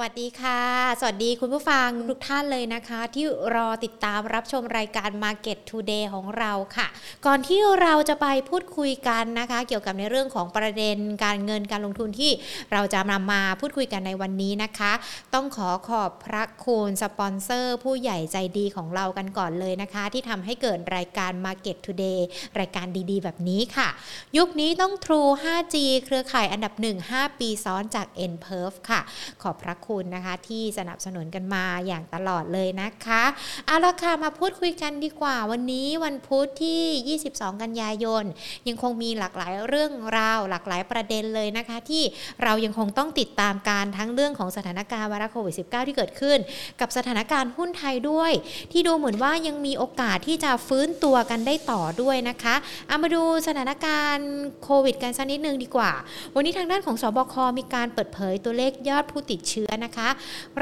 วัสดีค่ะ สวัสดีคุณผู้ฟังทุกท่านเลยนะคะ ที่รอติดตามรับชมรายการ Market Today ของเราค่ะ ก่อนที่เราจะไปพูดคุยกันนะคะ เกี่ยวกับในเรื่องของประเด็นการเงินการลงทุนที่เราจะนำมาพูดคุยกันในวันนี้นะคะ ต้องขอขอบพระคุณสปอนเซอร์ ผู้ใหญ่ใจดีของเรากันก่อนเลยนะคะ ที่ทำให้เกิดรายการ Market Today รายการดีๆ แบบนี้ค่ะ ยุคนี้ต้อง True 5G เครือข่ายอันดับ 1 5 ปีซ้อนจาก n p e r f ค่ะ ขอบพระคุณนะคะที่สนับสนุนกันมาอย่างตลอดเลยนะคะเอาละค่ะมาพูดคุยกันดีกว่า วันนี้วันพุธที่ 22 กันยายน ยังคงมีหลากหลายเรื่องราว หลากหลายประเด็นเลยนะคะ ที่เรายังคงต้องติดตามการทั้งเรื่องของสถานการณ์วาระโควิด -19 ที่เกิดขึ้น กับสถานการณ์หุ้นไทยด้วย ที่ดูเหมือนว่ายังมีโอกาสที่จะฟื้นตัวกันได้ต่อด้วยนะคะเอามาดูสถานการณ์โควิดกันสักนิดนึงดีกว่า วันนี้ทางด้านของสบคมีการเปิดเผยตัวเลขยอดผู้ติดเชื้อนะคะ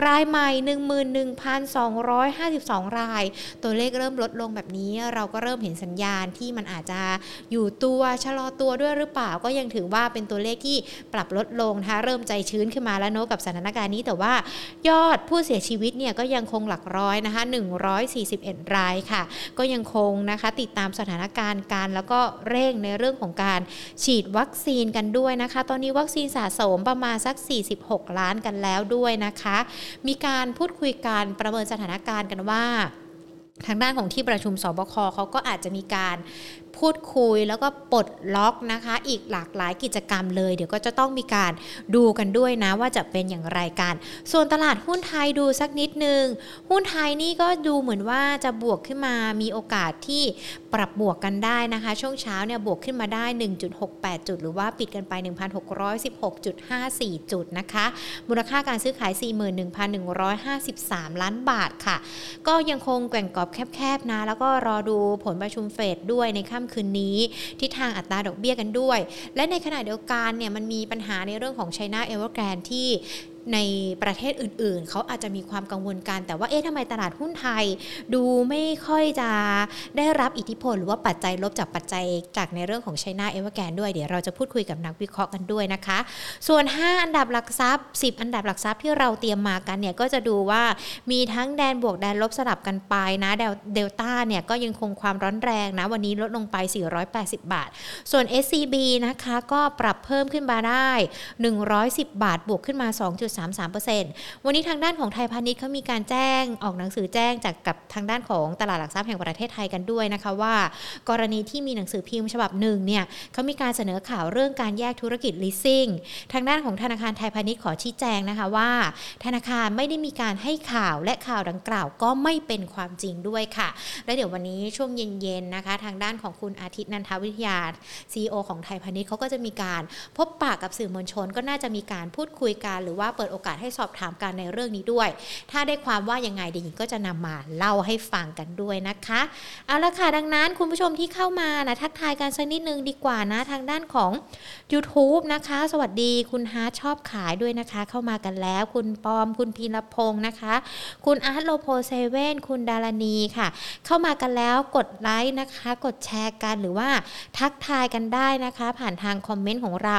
รายใหม่ 11,252 ราย ตัวเลขเริ่มลดลงแบบนี้ เราก็เริ่มเห็นสัญญาณที่มันอาจจะอยู่ตัวชะลอตัวด้วยหรือเปล่าก็ยังถือว่าเป็นตัวเลขที่ปรับลดลงนะคะเริ่มใจชื้นขึ้นมาแล้วเนอะกับสถานการณ์นี้แต่ว่า ยอดผู้เสียชีวิตเนี่ยก็ยังคงหลักร้อยนะคะ141 รายค่ะ ก็ยังคงนะคะติดตามสถานการณ์การแล้วก็เร่งในเรื่องของการฉีดวัคซีนกันด้วยนะคะ ตอนนี้วัคซีนสะสมประมาณสัก 46 ล้านกันแล้วด้วยนะคะ มีการพูดคุยกันประเมินสถานการณ์กันว่าทางด้านของที่ประชุมสบคเขาก็อาจจะมีการ พูดคุยแล้วก็ปลดล็อกนะคะ อีกหลากหลายกิจกรรมเลย เดี๋ยวก็จะต้องมีการดูกันด้วยนะว่าจะเป็นอย่างไรกัน ส่วนตลาดหุ้นไทยดูสักนิดนึง หุ้นไทยนี่ก็ดูเหมือนว่าจะบวกขึ้นมามีโอกาสที่ปรับบวกกันได้นะคะ ช่วงเช้าเนี่ยบวกขึ้นมาได้ 1.68 จุด หรือว่าปิดกันไป 1,616.54 จุดนะคะ มูลค่าการซื้อขาย 41,153 ล้านบาทค่ะ ก็ยังคงแกว่งกรอบแคบๆนะ แล้วก็รอดูผลประชุมเฟดด้วยในค่ำคืนนี้ที่ทางอัตราดอกเบี้ยกันด้วย และในขณะเดียวกันเนี่ยมันมีปัญหาในเรื่องของ China Evergrande ที่ ในประเทศอื่นๆ เขาอาจจะมีความกังวลกัน แต่ว่าเอ๊ะทำไมตลาดหุ้นไทย ดูไม่ค่อยจะได้รับอิทธิพล หรือว่าปัจจัยลบจากปัจจัยจากในเรื่องของไชน่าเอเวอร์แกนด้วยเดี๋ยวเราจะพูดคุยกับนักวิเคราะห์กันด้วยนะคะ ส่วน 5 อันดับหลักทรัพย์ 10 อันดับหลักทรัพย์ที่เราเตรียมมากันเนี่ยก็จะดูว่ามีทั้งแดนบวกแดนลบสลับกันไปนะเดลต้าเนี่ยก็ยังคงความร้อนแรงนะ วันนี้ลดลงไป 480 บาท ส่วน SCB นะคะก็ปรับเพิ่มขึ้นมาได้ 110 บาทบวกขึ้นมา 2 33%วันนี้ทางด้านของไทยพาณิชย์เขามีการแจ้งออกหนังสือแจ้งจากกับทางด้านของตลาดหลักทรัพย์แห่งประเทศไทยกันด้วยนะคะว่า กรณีที่มีหนังสือพิมพ์ฉบับหนึ่งเนี่ยเขามีการเสนอข่าวเรื่องการแยกธุรกิจ leasing ทางด้านของธนาคารไทยพาณิชย์ขอชี้แจงนะคะว่า ธนาคารไม่ได้มีการให้ข่าวและข่าวดังกล่าวก็ไม่เป็นความจริงด้วยค่ะ และเดี๋ยววันนี้ช่วงเย็นๆนะคะ ทางด้านของคุณอาทิตย์นันทวิทยา CEO ของไทยพาณิชย์เขาก็จะมีการพบปะกับสื่อมวลชนก็น่าจะมีการพูดคุยกันหรือว่าเปิดโอกาสให้สอบถามกันในเรื่องนี้ด้วย ถ้าได้ความว่ายังไงเดี๋ยวหญิงก็จะนำมาเล่าให้ฟังกันด้วยนะคะเอาละค่ะดังนั้นคุณผู้ชมที่เข้ามานะทักทายกันสักนิดนึงดีกว่านะทางด้านของ YouTube นะคะ สวัสดีคุณฮาร์ชอบขายด้วยนะคะ เข้ามากันแล้ว คุณปอม คุณพีรพงศ์นะคะ คุณอาร์ตโลโพเซเว่นคุณดารณีค่ะ เข้ามากันแล้วกดไลค์นะคะ กดแชร์กันหรือว่าทักทายกันได้นะคะ ผ่านทางคอมเมนต์ของเรา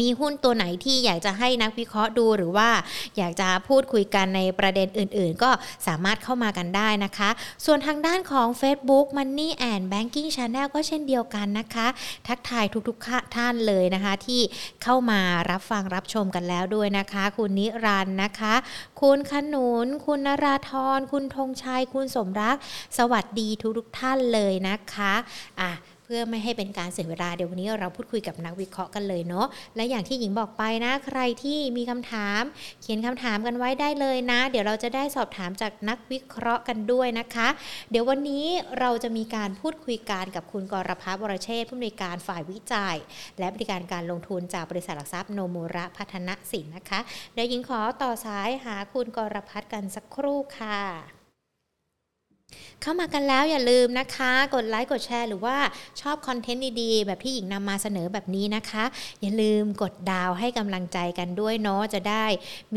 มีหุ้นตัวไหนที่อยากจะให้นักวิเคราะห์ดูหรือว่าอยากจะพูดคุยกันในประเด็นอื่น ๆ ก็สามารถเข้ามากันได้นะคะ ส่วนทางด้านของ Facebook Money and Banking Channel ก็เช่นเดียวกันนะคะ ทักทายทุกๆท่านเลยนะคะ ที่เข้ามารับฟังรับชมกันแล้วด้วยนะคะ คุณนิรันนะคะ คุณขนุน คุณนราธรคุณธงชัย คุณสมรัก สวัสดีทุกๆท่านเลยนะคะอะ เพื่อไม่ให้เป็นการเสียเวลาเดี๋ยววันนี้เราพูดคุยกับนักวิเคราะห์กันเลยเนาะและอย่างที่หญิงบอกไปนะ ใครที่มีคำถาม เขียนคำถามกันไว้ได้เลยนะ เดี๋ยวเราจะได้สอบถามจากนักวิเคราะห์กันด้วยนะคะ เดี๋ยววันนี้เราจะมีการพูดคุยกันกับคุณกรพัฒน์วรเชษผู้อำนวยการฝ่ายวิจัย และบริการการลงทุนจากบริษัทหลักทรัพย์โนมูระพัฒนสินนะคะเดี๋ยวหญิงขอต่อสายหาคุณกรพัฒน์กันสักครู่ค่ะ เข้ามากันแล้วอย่าลืมนะคะ กดไลค์กดแชร์หรือว่าชอบคอนเทนต์ดีๆ แบบที่หญิงนำมาเสนอแบบนี้นะคะ อย่าลืมกดดาวให้กำลังใจกันด้วยเนาะจะได้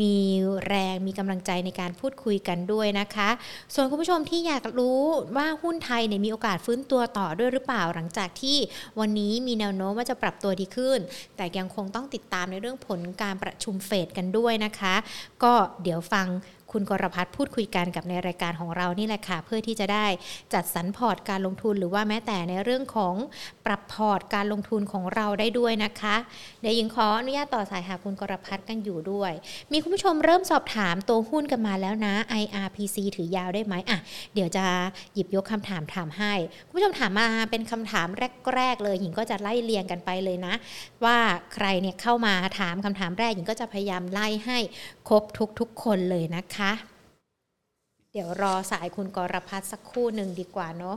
มีแรงมีกำลังใจในการพูดคุยกันด้วยนะคะ ส่วนคุณผู้ชมที่อยากรู้ว่าหุ้นไทยเนี่ยมีโอกาสฟื้นตัวต่อด้วยหรือเปล่าหลังจากที่วันนี้มีแนวโน้มว่าจะปรับตัวดีขึ้น แต่ยังคงต้องติดตามในเรื่องผลการประชุมเฟดกันด้วยนะคะ ก็เดี๋ยวฟัง คุณกรพัฒน์พูดคุยกันกับในรายการของเรานี่แหละค่ะ เพื่อที่จะได้จัดสรรพอร์ตการลงทุนหรือว่าแม้แต่ในเรื่องของปรับพอร์ตการลงทุนของเราได้ด้วยนะคะเดี๋ยวยิงขออนุญาตต่อสายหาคุณกรพัฒน์กันอยู่ด้วย มีคุณผู้ชมเริ่มสอบถามตัวหุ้นกันมาแล้วนะ IRPC ถือยาวได้ไหมอะเดี๋ยวจะหยิบยกคำถามถามให้ คุณผู้ชมถามมาเป็นคำถามแรก ๆ เลยหญิงก็จะไล่เรียงกันไปเลยนะ ว่าใครเนี่ยเข้ามาถามคำถามแรกหญิงก็จะพยายามไล่ให้ครบทุกๆคนเลยนะคะเดี๋ยวรอสายคุณกรพัฒสักครู่หนึ่งดีกว่าเนาะ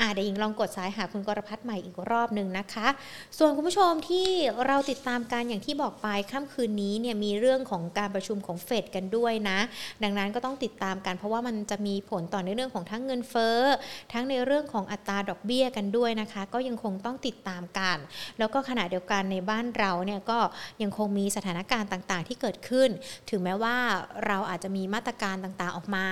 อ่าเดี๋ยวยิงลองกดสายหาคุณกรพัฒน์ใหม่อีกรอบหนึ่งนะคะ ส่วนคุณผู้ชมที่เราติดตามการอย่างที่บอกไปค่ำคืนนี้เนี่ยมีเรื่องของการประชุมของเฟดกันด้วยนะ ดังนั้นก็ต้องติดตามกัน เพราะว่ามันจะมีผลต่อในเรื่องของทั้งเงินเฟ้อทั้งในเรื่องของอัตราดอกเบี้ยกันด้วยนะคะ ก็ยังคงต้องติดตามกัน แล้วก็ขณะเดียวกันในบ้านเราเนี่ยก็ยังคงมีสถานการณ์ต่างๆ ที่เกิดขึ้น ถึงแม้ว่าเราอาจจะมีมาตรการต่างๆออกมา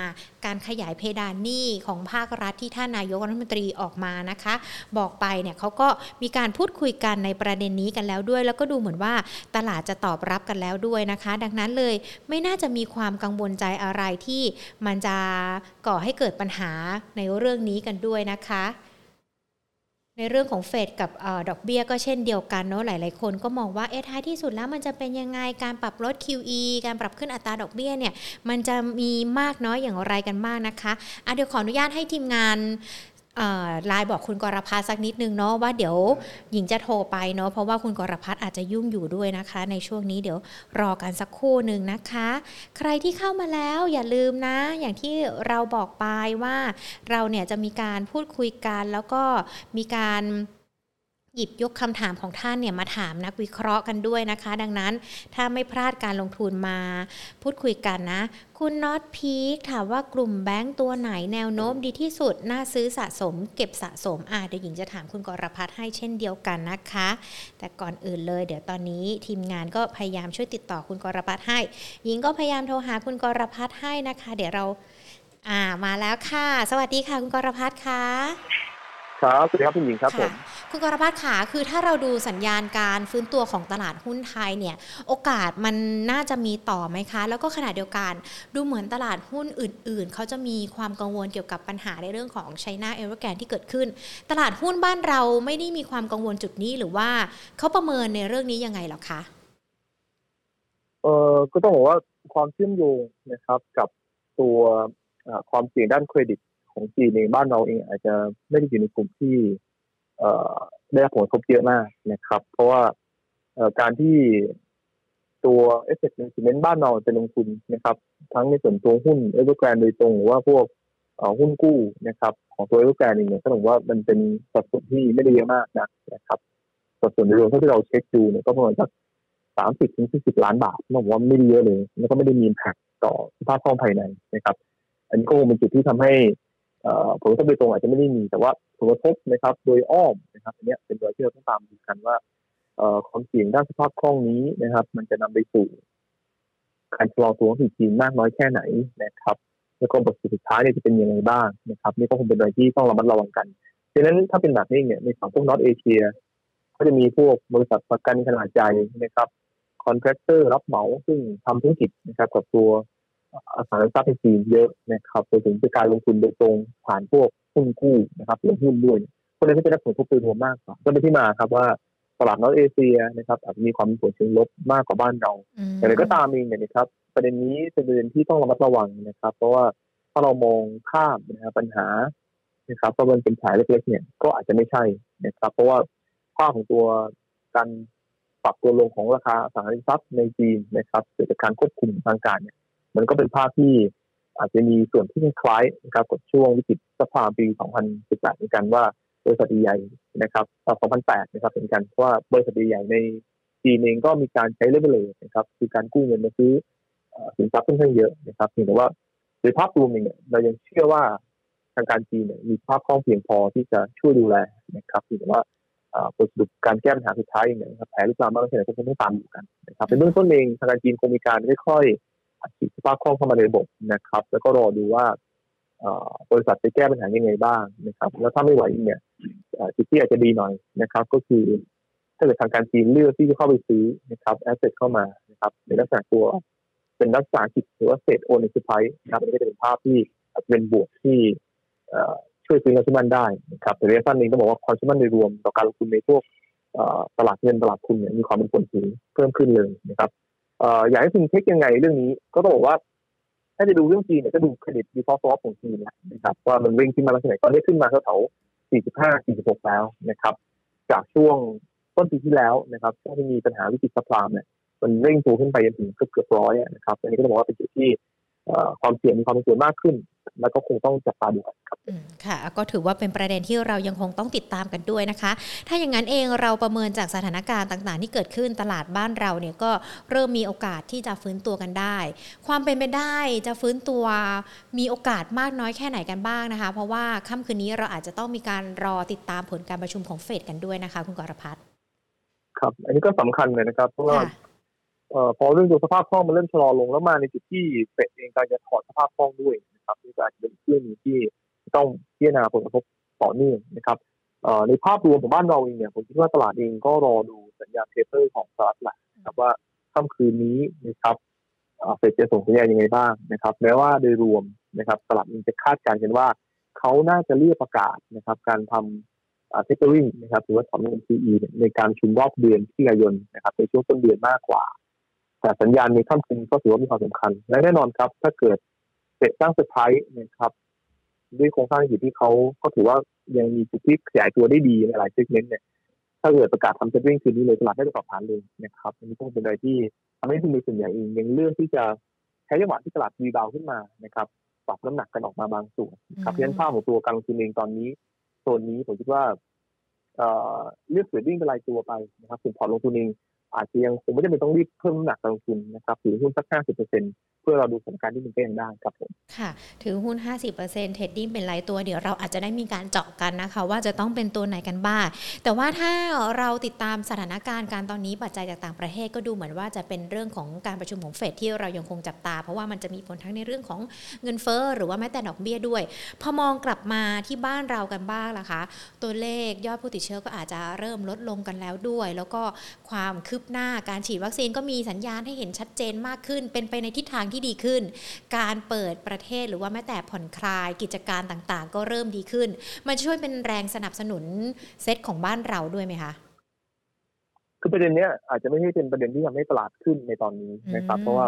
การขยายเพดานหนี้ของภาครัฐที่ท่านนายกรัฐมนตรีออกมานะคะ บอกไปเนี่ยเขาก็มีการพูดคุยกันในประเด็นนี้กันแล้วด้วย แล้วก็ดูเหมือนว่าตลาดจะตอบรับกันแล้วด้วยนะคะ ดังนั้นเลยไม่น่าจะมีความกังวลใจอะไรที่มันจะก่อให้เกิดปัญหาในเรื่องนี้กันด้วยนะคะในเรื่องของเฟดกับอดอกเบี้ยก็เช่นเดียวกันเนาะหลาย ๆ คนก็มองว่าเอ๊ะท้ายที่สุดแล้วมันจะเป็นยังไงการปรับลด QE การปรับขึ้นอัตราดอกเบี้ยเนี่ยมันจะมีมากน้อยอย่างไรกันบ้างนะคะอะเดี๋ยวขออนุญาตให้ทีมงาน ไลน์บอกคุณกรพัฒสักนิดนึงเนาะว่าเดี๋ยวหญิงจะโทรไปเนาะเพราะว่าคุณกรพัฒอาจจะยุ่งอยู่ด้วยนะคะ ในช่วงนี้เดี๋ยวรอกันสักครู่หนึ่งนะคะ ใครที่เข้ามาแล้วอย่าลืมนะ อย่างที่เราบอกไปว่าเราเนี่ยจะมีการพูดคุยกันแล้วก็มีการ หยิบยกคำถามของท่านเนี่ยมาถามนักวิเคราะห์กันด้วยนะคะ ดังนั้นถ้าไม่พลาดการลงทุนมา พูดคุยกันนะ คุณน็อตพีคถามว่ากลุ่มแบงก์ตัวไหนแนวโน้มดีที่สุด น่าซื้อสะสม เก็บสะสมอะเดี๋ยวหญิงจะถามคุณกรพัฒให้เช่นเดียวกันนะคะ แต่ก่อนอื่นเลย เดี๋ยวตอนนี้ทีมงานก็พยายามช่วยติดต่อคุณกรพัฒให้ หญิงก็พยายามโทรหาคุณกรพัฒให้นะคะ เดี๋ยวเราอ่ามาแล้วค่ะ สวัสดีค่ะ คุณกรพัฒค่ะ ครับสวัสดีครับคุณหญิงครับผมคุณกรพัฒน์ขาคือถ้าเราดูสัญญาณการฟื้นตัวของตลาดหุ้นไทยเนี่ย โอกาสมันน่าจะมีต่อไหมคะ แล้วก็ขณะเดียวกันดูเหมือนตลาดหุ้นอื่น ๆ เขาจะมีความกังวลเกี่ยวกับปัญหาในเรื่องของไชน่าเอเวอร์แกนที่เกิดขึ้น ตลาดหุ้นบ้านเราไม่ได้มีความกังวลจุดนี้หรือว่าเขาประเมินในเรื่องนี้ยังไงหรอคะเออก็ต้องบอกว่าความเชื่อมโยงนะครับกับตัวความเสี่ยงด้านเครดิต ของจีนในบ้านเราเองอาจจะไม่ได้อยู่ในกลุ่มที่ได้รับผลกระทบเยอะมากนะครับ เพราะว่าการที่ตัว asset management บ้านเราจะลงทุนนะครับ ทั้งในส่วนตัวหุ้นเอเวอร์แกรนโดยตรงหรือว่าพวกหุ้นกู้นะครับ ของตัวเอเวอร์แกรนเองเนี่ยก็ถือว่ามันเป็นสัดส่วนที่ไม่ได้เยอะมากนะนะครับสัดส่วนโดยรวมที่เราเช็คดูเนี่ยก็ประมาณสักสามสิบถึงสี่สิบล้านบาทต้องบอกว่าไม่ได้เยอะเลย แล้วก็ไม่ได้ impact ต่อสภาพคล่องภายในนะครับ อันนี้ก็คงเป็นจุดที่ทำให้ ผลกระทบโดยตรงอาจจะไม่ได้มีแต่ว่าผลกระทบนะครับ โดยอ้อมนะครับอันนี้เป็นตัวที่เราต้องตามดูกันว่าความเสี่ยงด้านสภาพคล่องนี้นะครับ มันจะนำไปสู่การชะลอตัวของจีนมากน้อยแค่ไหนนะครับ แล้วก็บทสุดท้ายเนี่ยจะเป็นยังไงบ้างนะครับ นี่ก็คงเป็นอะไรที่ต้องระมัดระวังกันดังนั้นถ้าเป็นแบบนี้เนี่ยในฝั่งพวกนอตเอเชียก็จะมีพวกบริษัทประกันขนาดใหญ่นะครับคอนแทคเตอร์รับเหมาซึ่งทำธุรกิจนะครับ กับตัว อสังหาริมทรัพย์ในจีนเยอะนะครับรวมถึงเป็นการลงทุนโดยตรงผ่านพวกหุ้นกู้นะครับหรือหุ้นด้วยคนนี้ก็จะได้ผลกระทบโดยรวมมากกว่าก็เป็นที่มาครับว่าตลาดนอตเอเชียนะครับอาจจะมีความผลเชิงลบมากกว่าบ้านเราแต่ไรก็ตามเองเนี่ยนะครับ ประเด็นนี้เป็นประเด็นที่ต้องระมัดระวังนะครับ เพราะว่าถ้าเรามองข้ามนะครับปัญหานะครับเพราะมันเป็นแผลเล็กๆเนี่ยก็อาจจะไม่ใช่นะครับ เพราะว่าภาพของตัวการปรับตัวลงของราคาสังหาริมทรัพย์ในจีนนะครับเกิดจากการควบคุมทางการเนี่ย มันก็เป็นภาพที่อาจจะมีส่วนที่คล้ายนะครับกับช่วงวิกฤตสภาปี 2018เหมือนกันว่าบริษัทใหญ่นะครับ2008 นะครับเหมือนกันว่าบริษัทใหญ่ในจีนเองก็มีการใช้เลเวลเลยนะครับคือการกู้เงินมาซื้อสินทรัพย์ค่อนข้างเยอะนะครับเพียงแต่ว่าโดยภาพรวมเนี่ยเรายังเชื่อว่าทางการจีนเนี่ยมีภาพคล่องเพียงพอที่จะช่วยดูแลนะครับถือว่าผลสรุปการแก้ปัญหาสุดท้ายเนี่ยแผลลุกลามมากแค่ไหนก็คงต้องตามดูกันนะครับเป็นเบื้องต้นเองทางการจีนคงมีการค่อยๆ อัดฉีดสภาพคล่องเข้ามาในระบบนะครับ แล้วก็รอดูว่าบริษัทจะแก้ปัญหายังไงบ้างนะครับ แล้วถ้าไม่ไหวเนี่ยจุดที่อาจจะดีหน่อยนะครับ ก็คือถ้าเกิดทางการจีนเลือกที่จะเข้าไปซื้อนะครับแอสเซทเข้ามานะครับ ในลักษณะตัวเป็นรักษากิจหรือว่าเศษโอนในสุดท้ายนะครับนี่ก็จะเป็นภาพที่เป็นบวกที่ช่วยซื้อคอนซูมันได้นะครับแต่เระยะสั้นนี้ต้องบอกว่าคอนซูมันโดยรวมต่อการลงทุนในพวกตลาดเงินตลาดทุนเนี่ยมีความเป็นผลสูงเพิ่มขึ้นเลยนะครับ อยากให้คุณเช็คยังไงเรื่องนี้ ก็ต้องบอกว่า ถ้าจะดูเรื่องจีนเนี่ยก็ดู credit default swap ของจีนนะครับว่ามันวิ่งขึ้นมาแค่ไหนตอนนี้ขึ้นมาแถวๆ45 46 แล้วนะครับ จากช่วงต้นปีที่แล้วนะครับช่วงที่มีปัญหาวิกฤต subprime เนี่ยมันเร่งตัวขึ้นไปจนถึงเกือบเกือบร้อยนะครับอันนี้ก็ต้องบอกว่าเป็นจุดที่ความเสี่ยงมีความเสี่ยงมากขึ้น แล้วก็คงต้องจับตาดูครับค่ะ ก็ถือว่าเป็นประเด็นที่เรายังคงต้องติดตามกันด้วยนะคะ ถ้าอย่างนั้นเองเราประเมินจากสถานการณ์ต่างๆ ที่เกิดขึ้นตลาดบ้านเราเนี่ยก็เริ่มมีโอกาสที่จะฟื้นตัวกันได้ ความเป็นไปได้จะฟื้นตัวมีโอกาสมากน้อยแค่ไหนกันบ้างนะคะ เพราะว่าค่ำคืนนี้เราอาจจะต้องมีการรอติดตามผลการประชุมของเฟดกันด้วยนะคะคุณกรพัฒน์ครับ อันนี้ก็สำคัญเลยนะครับ เพราะว่าพอเรื่องตัวสภาพคล่องมันเริ่มชะลอลงแล้วมาในจุดที่เฟดเองการจะถอดสภาพคล่องด้วย นะครับนี่ก็อาจจะเป็นเรื่องที่ต้องพิจารณาผลกระทบต่อเนื่องนะครับในภาพรวมของบ้านเราเองเนี่ยผมคิดว่าตลาดเองก็รอดูสัญญาณเทเตอร์ของสหรัฐแหละนะครับว่าค่ำคืนนี้นะครับเฟดจะส่งสัญญาณยังไงบ้างนะครับแม้ว่าโดยรวมนะครับตลาดเองจะคาดการณ์กันว่าเขาน่าจะเรียกประกาศนะครับ การทำเทคโนโลยีนะครับหรือว่าถอนเงิน PE ในการชุมรอบเดือนที่กายนนะครับในช่วงต้นเดือนมากกว่า แต่สัญญาณในค่ำคืนก็ถือว่ามีความสำคัญ และแน่นอนครับ ถ้าเกิด เสร็จสร้างเซอร์ไพรส์นะครับ ด้วยโครงสร้างอยู่ที่เขาก็ถือว่ายังมีจุดที่ขยายตัวได้ดีในหลายเซกเมนต์เนี่ยถ้าเกิดประกาศทำเซ็ตวิ่งคืนนี้เลยตลาดได้ปรับฐานเลยนะครับอันนี้ก็เป็นอะไรที่ทำให้ทุนในส่วนใหญ่เองยังเลือกที่จะใช้จังหวะที่ตลาดรีบาวขึ้นมานะครับปรับน้ำหนักกันออกมาบางส่วนครับเพราะฉะนั้นภาพของตัวการลงทุนเองตอนนี้โซนนี้ผมคิดว่าเลือกเทรดดิ้งเป็นรายตัวไปนะครับส่วนพอร์ตลงทุนเองอาจจะยังคงไม่จำเป็นต้องรีบเพิ่มน้ำหนักการลงทุนนะครับถือหุ้นสัก 50%เพื่อเราดูสถานการที่มันเป็นได้ครับผมค่ะ ถือหุ้น 50%เทรดดิ้งเป็นรายตัวเดี๋ยวเราอาจจะได้มีการเจาะกันนะคะ ว่าจะต้องเป็นตัวไหนกันบ้าง แต่ว่าถ้าเราติดตามสถานการณ์การตอนนี้ปัจจัยจากต่างประเทศก็ดูเหมือนว่าจะเป็นเรื่องของการประชุมของเฟดที่เรายังคงจับตา เพราะว่ามันจะมีผลทั้งในเรื่องของเงินเฟ้อหรือว่าแม้แต่ดอกเบี้ยด้วย พอมองกลับมาที่บ้านเรากันบ้างล่ะคะ ตัวเลขยอดผู้ติดเชื้อก็อาจจะเริ่มลดลงกันแล้วด้วย แล้วก็ความคืบหน้าการฉีดวัคซีนก็มีสัญญาณให้เห็นชัดเจนมากขึ้น เป็นไปในทิศทางที่ดีขึ้น การเปิดประเทศหรือว่าแม้แต่ผ่อนคลายกิจการต่างๆ ก็เริ่มดีขึ้น มันช่วยเป็นแรงสนับสนุนเซตของบ้านเราด้วยไหมคะคือประเด็นเนี้ยอาจจะไม่ใช่เป็นประเด็นที่ทำให้ตลาดขึ้นในตอนนี้นะครับ เพราะว่า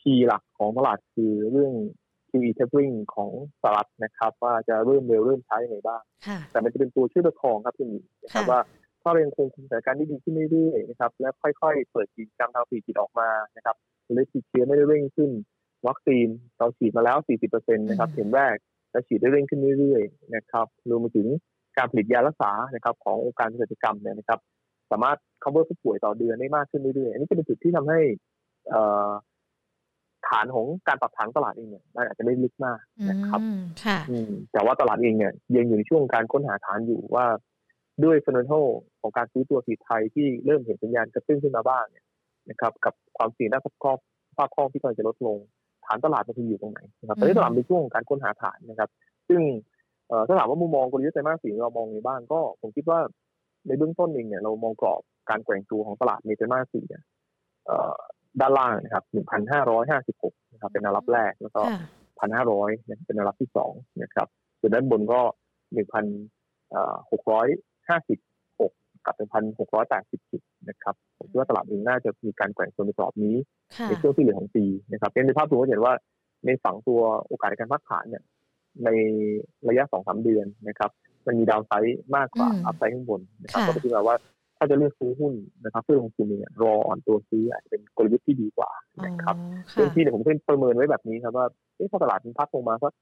คีย์หลักของตลาดคือเรื่อง QE tapering ของสหรัฐนะครับ ว่าจะเริ่มเร็วเริ่มช้ายังไงบ้าง แต่มันจะเป็นตัวช่วยประคองครับคุณหญิงนะครับว่าถ้าเรายังคงคุมสถานการณ์ที่ดีขึ้นเรื่อยๆนะครับ และค่อยๆ เปิดกิจกรรมทางเศรษฐกิจออกมานะครับตัว เลขติดเชื้อไม่ได้เร่งขึ้น วัคซีนเราฉีดมาแล้ว 40%นะครับเข็มแรกและฉีดได้เร่งขึ้นเรื่อยๆนะครับรวมไปถึงการผลิตยารักษานะครับขององค์การเกษตรกรรมเนี่ยนะครับ สามารถ cover ผู้ป่วยต่อเดือนได้มากขึ้นเรื่อยๆ อันนี้เป็นจุดที่ทำให้ฐานของการปรับฐานตลาดเองเนี่ยอาจจะไม่ลึกมากนะครับแต่ว่าตลาดเองเนี่ยยังอยู่ในช่วงการค้นหาฐานอยู่ว่าด้วยฟันเดนทัลของการซื้อตัวสีไทยที่เริ่มเห็นสัญญาณกระตุ้นขึ้นมาบ้างเนี่ย นะครับกับความเสี่ยงด้านสภาพภาพคล่องที่กำลังจะลดลง ฐานตลาดมันจะอยู่ตรงไหนนะครับตอนนี้ตลาดเป็นช่วงการค้นหาฐานนะครับ ซึ่งถ้าถามว่ามุมมองกลยุทธ์ไตรมาสสี่เรามองในบ้างก็ผมคิดว่าในเบื้องต้นเองเนี่ยเรามองกรอบการแกว่งตัวของตลาดในไตรมาสสี่เนี่ยด้านล่างนะครับหนึ่งพันห้าร้อยห้าสิบหกนะครับเป็นแนวรับแรกแล้วก็พันห้าร้อยเป็นแนวรับที่สองนะครับส่วนด้านบนก็หนึ่งพันห กร้อยห้าสิบหกกับเป็นพันหกร้อยแปดสิบจุดนะครับผมคิดว่าตลาดเองน่าจะมีการแกว่งโซนในกรอบนี้ในช่วงที่เหลือของปีนะครับเป็นในภาพรวมก็เห็นว่าในฝั่งตัวโอกาสในการพักฐานเนี่ยในระยะสองสามเดือนนะครับ มันมีดาวไซด์มากกว่าอัพไซด์ข้างบนนะครับก็คิดว่าถ้าจะเลือกซื้อหุ้นนะครับเพื่อลงทุนเนี่ยรออ่อนตัวซื้ออาจจะเป็นกลยุทธ์ที่ดีกว่านะครับเรื่องที่เนี่ยผมเป็นประเมินไว้แบบนี้ครับว่าถ้าตลาดมันพักลงมาสัก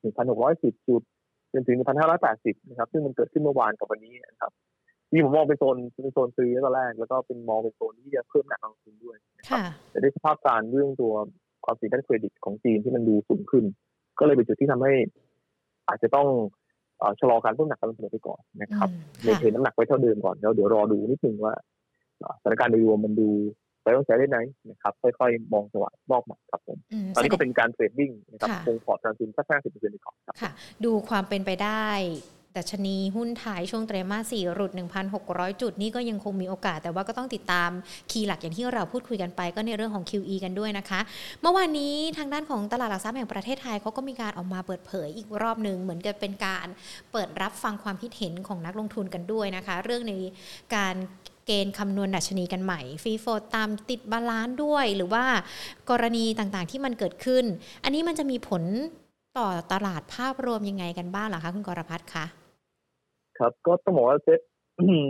หนึ่งพันหกร้อยสิบจุดจนถึง1,580นะครับ ซึ่งมันเกิดขึ้นเมื่อวานกับวันนี้นะครับ ที่ผมมองเป็นโซนเป็นโซนซื้อตอนแรก แล้วก็เป็นมองเป็นโซนที่จะเพิ่มหนักลงทุนด้วยครับแต่ด้วยสภาพการเรื่องตัวความเสี่ยงด้านเครดิตของจีนที่มันดูสูงขึ้น ก็เลยเป็นจุดที่ทำให้ อาจจะต้องชะลอการเพิ่มหนักการลงทุนไปก่อนนะครับเมนเทนน้ำหนักไว้เท่าเดิมก่อนแล้วเดี๋ยวรอดูนิดนึงว่าสถานการณ์โดยรวมมันดูไปต้องใช้ได้ไหมนะครับ ค่อยๆ มองจังหวะรอบใหม่ครับผมตอนนี้ก็เป็นการ trading นะครับคงพอร์ตการลงทุนสักห้าสิบเปอร์เซ็นต์ก่อนครับดูความเป็นไปได้ ดัชนีหุ้นไทยช่วงไตรมาส4ลุ้น 1,600 จุดนี่ก็ยังคงมีโอกาส แต่ว่าก็ต้องติดตาม key หลักอย่างที่เราพูดคุยกันไป ก็ในเรื่องของ QE กันด้วยนะคะ เมื่อวานนี้ทางด้านของตลาดหลักทรัพย์แห่งประเทศไทยเขาก็มีการออกมาเปิดเผยอีกรอบหนึ่งเหมือนกับเป็นการเปิดรับฟังความคิดเห็นของนักลงทุนกันด้วยนะคะ เรื่องในการเกณฑ์คำนวณดัชนีกันใหม่ free float adjusted balance ด้วย หรือว่ากรณีต่างๆที่มันเกิดขึ้น อันนี้มันจะมีผลต่อตลาดภาพรวมยังไงกันบ้างล่ะคะคุณกรพัฒน์คะ ครับ ก็ต้องบอกว่าเซ็ต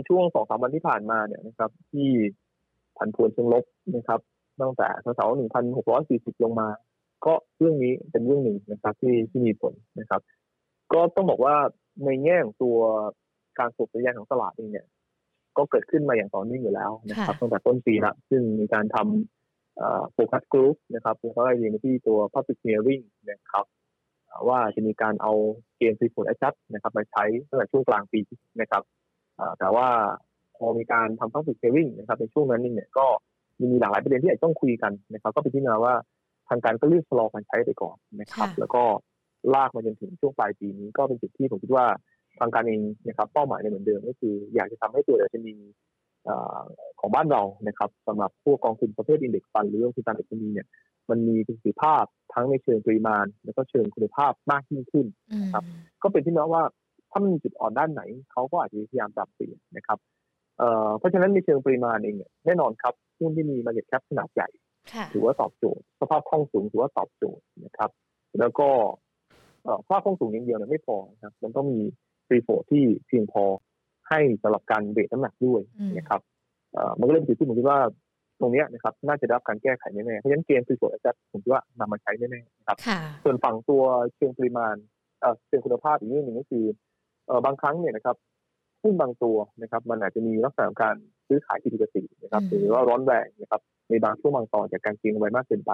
ช่วงสองสามวันที่ผ่านมาเนี่ยนะครับ ที่ผันผวนเชิงลบนะครับ ตั้งแต่แถวๆหนึ่งพันหกร้อยสี่สิบลงมา ก็เรื่องนี้เป็นเรื่องหนึ่งนะครับ ที่ที่มีผลนะครับ ก็ต้องบอกว่าในแง่ของตัวการสูบสัญญาณของตลาดเองเนี่ย ก็เกิดขึ้นมาอย่างต่อเนื่องอยู่แล้วนะครับตั้งแต่ต้นปีละซึ่งมีการทำ focus group นะครับแล้วก็ไล่เรียงที่ตัว public hearing นะครับ ว่าจะมีการเอาเกณฑ์ free float adjust นะครับมาใช้ตั้งแต่ช่วงกลางปีนะครับแต่ว่าพอมีการทำ public hearing นะครับในช่วงนั้นนี่เนี่ยก็มีหลากหลายประเด็นที่อาจต้องคุยกันนะครับก็เป็นที่มาว่าทางการก็เลือกชะลอการใช้ไปก่อนนะครับ แล้วก็ลากมาจนถึงช่วงปลายปีนี้ก็เป็นจุดที่ผมคิดว่าทางการเองนะครับเป้าหมายในเหมือนเดิมก็คืออยากจะทำให้ตัวดัชนีของบ้านเรานะครับสำหรับพวกกองทุนประเภทอินเด็กซ์ฟันหรือองค์การดัชนีเนี่ย มันมีประสิทธิภาพทั้งในเชิงปริมาณ แล้วก็เชิงคุณภาพมากยิ่งขึ้นนะครับ ก็เป็นที่มาว่าถ้ามันมีจุดอ่อนด้านไหนเขาก็อาจจะพยายามปรับเปลี่ยนนะครับเพราะฉะนั้นในเชิงปริมาณเองเนี่ยแน่นอนครับหุ้นที่มี market cap ขนาดใหญ่ถือว่าตอบโจทย์สภาพคล่องสูงถือว่าตอบโจทย์นะครับ แล้วก็สภาพคล่องสูงอย่างเดียวเนี่ยไม่พอนะครับ มันต้องมี free float ที่เพียงพอให้สำหรับการเบรกน้ำหนักด้วยนะครับมันก็เลยเป็นจุดที่ผมคิดว่า ตรงนี้นะครับน่าจะได้รับการแก้ไขแน่ๆเพราะฉะนั้นเกณฑ์คือส่วนอาจารย์ผมคิดว่านำมาใช้แน่ๆนะครับส่วนฝั่งตัวเชิงปริมาณเชิงคุณภาพอีกเรื่องหนึ่งก็คือบางครั้งเนี่ยนะครับหุ้นบางตัวนะครับมันอาจจะมีลักษณะการซื้อขายผิดปกตินะครับหรือว่าร้อนแรงนะครับในบางช่วงบางตอนจากการเก็งกำไรมากเกินไป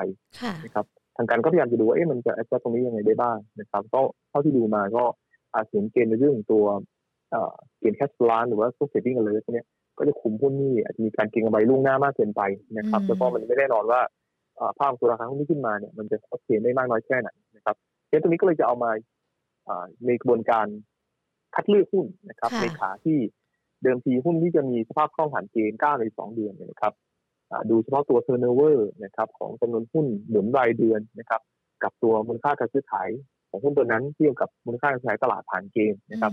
นะครับทางการก็พยายามจะดูว่าเอ๊ะมันจะ adjust รงนี้ยังไงได้บ้างนะครับก็เท่าที่ดูมาก็อาจเห็นเกณฑ์ในเรื่องตัวเกณฑ์ cash balance หรือว่าพวก trading อะไรพวกนี้ ก็จะคุมหุ้นนี่อาจจะมีการเก็งกำไรล่วงหน้ามากเกินไปนะครับแล้วก็มันไม่แน่นอนว่าภาพตัวราคาหุ้นที่ขึ้นมาเนี่ยมันจะโอเคได้มากน้อยแค่ไหนนะครับเรื่องตรงนี้ก็เลยจะเอามาในกระบวนการคัดเลือกหุ้นนะครับ ในขาที่เดิมทีหุ้นที่จะมีสภาพคล่องผ่านเกณฑ์9ใน 2 เดือนนะครับดูเฉพาะตัว turnover นะครับของจำนวนหุ้นหมุนรายเดือนนะครับ กับตัวมูลค่าการซื้อขาย ของหุ้นตัวนั้นเทียบกับมูลค่าการซื้อขายตลาดผ่านเกณฑ์นะครับ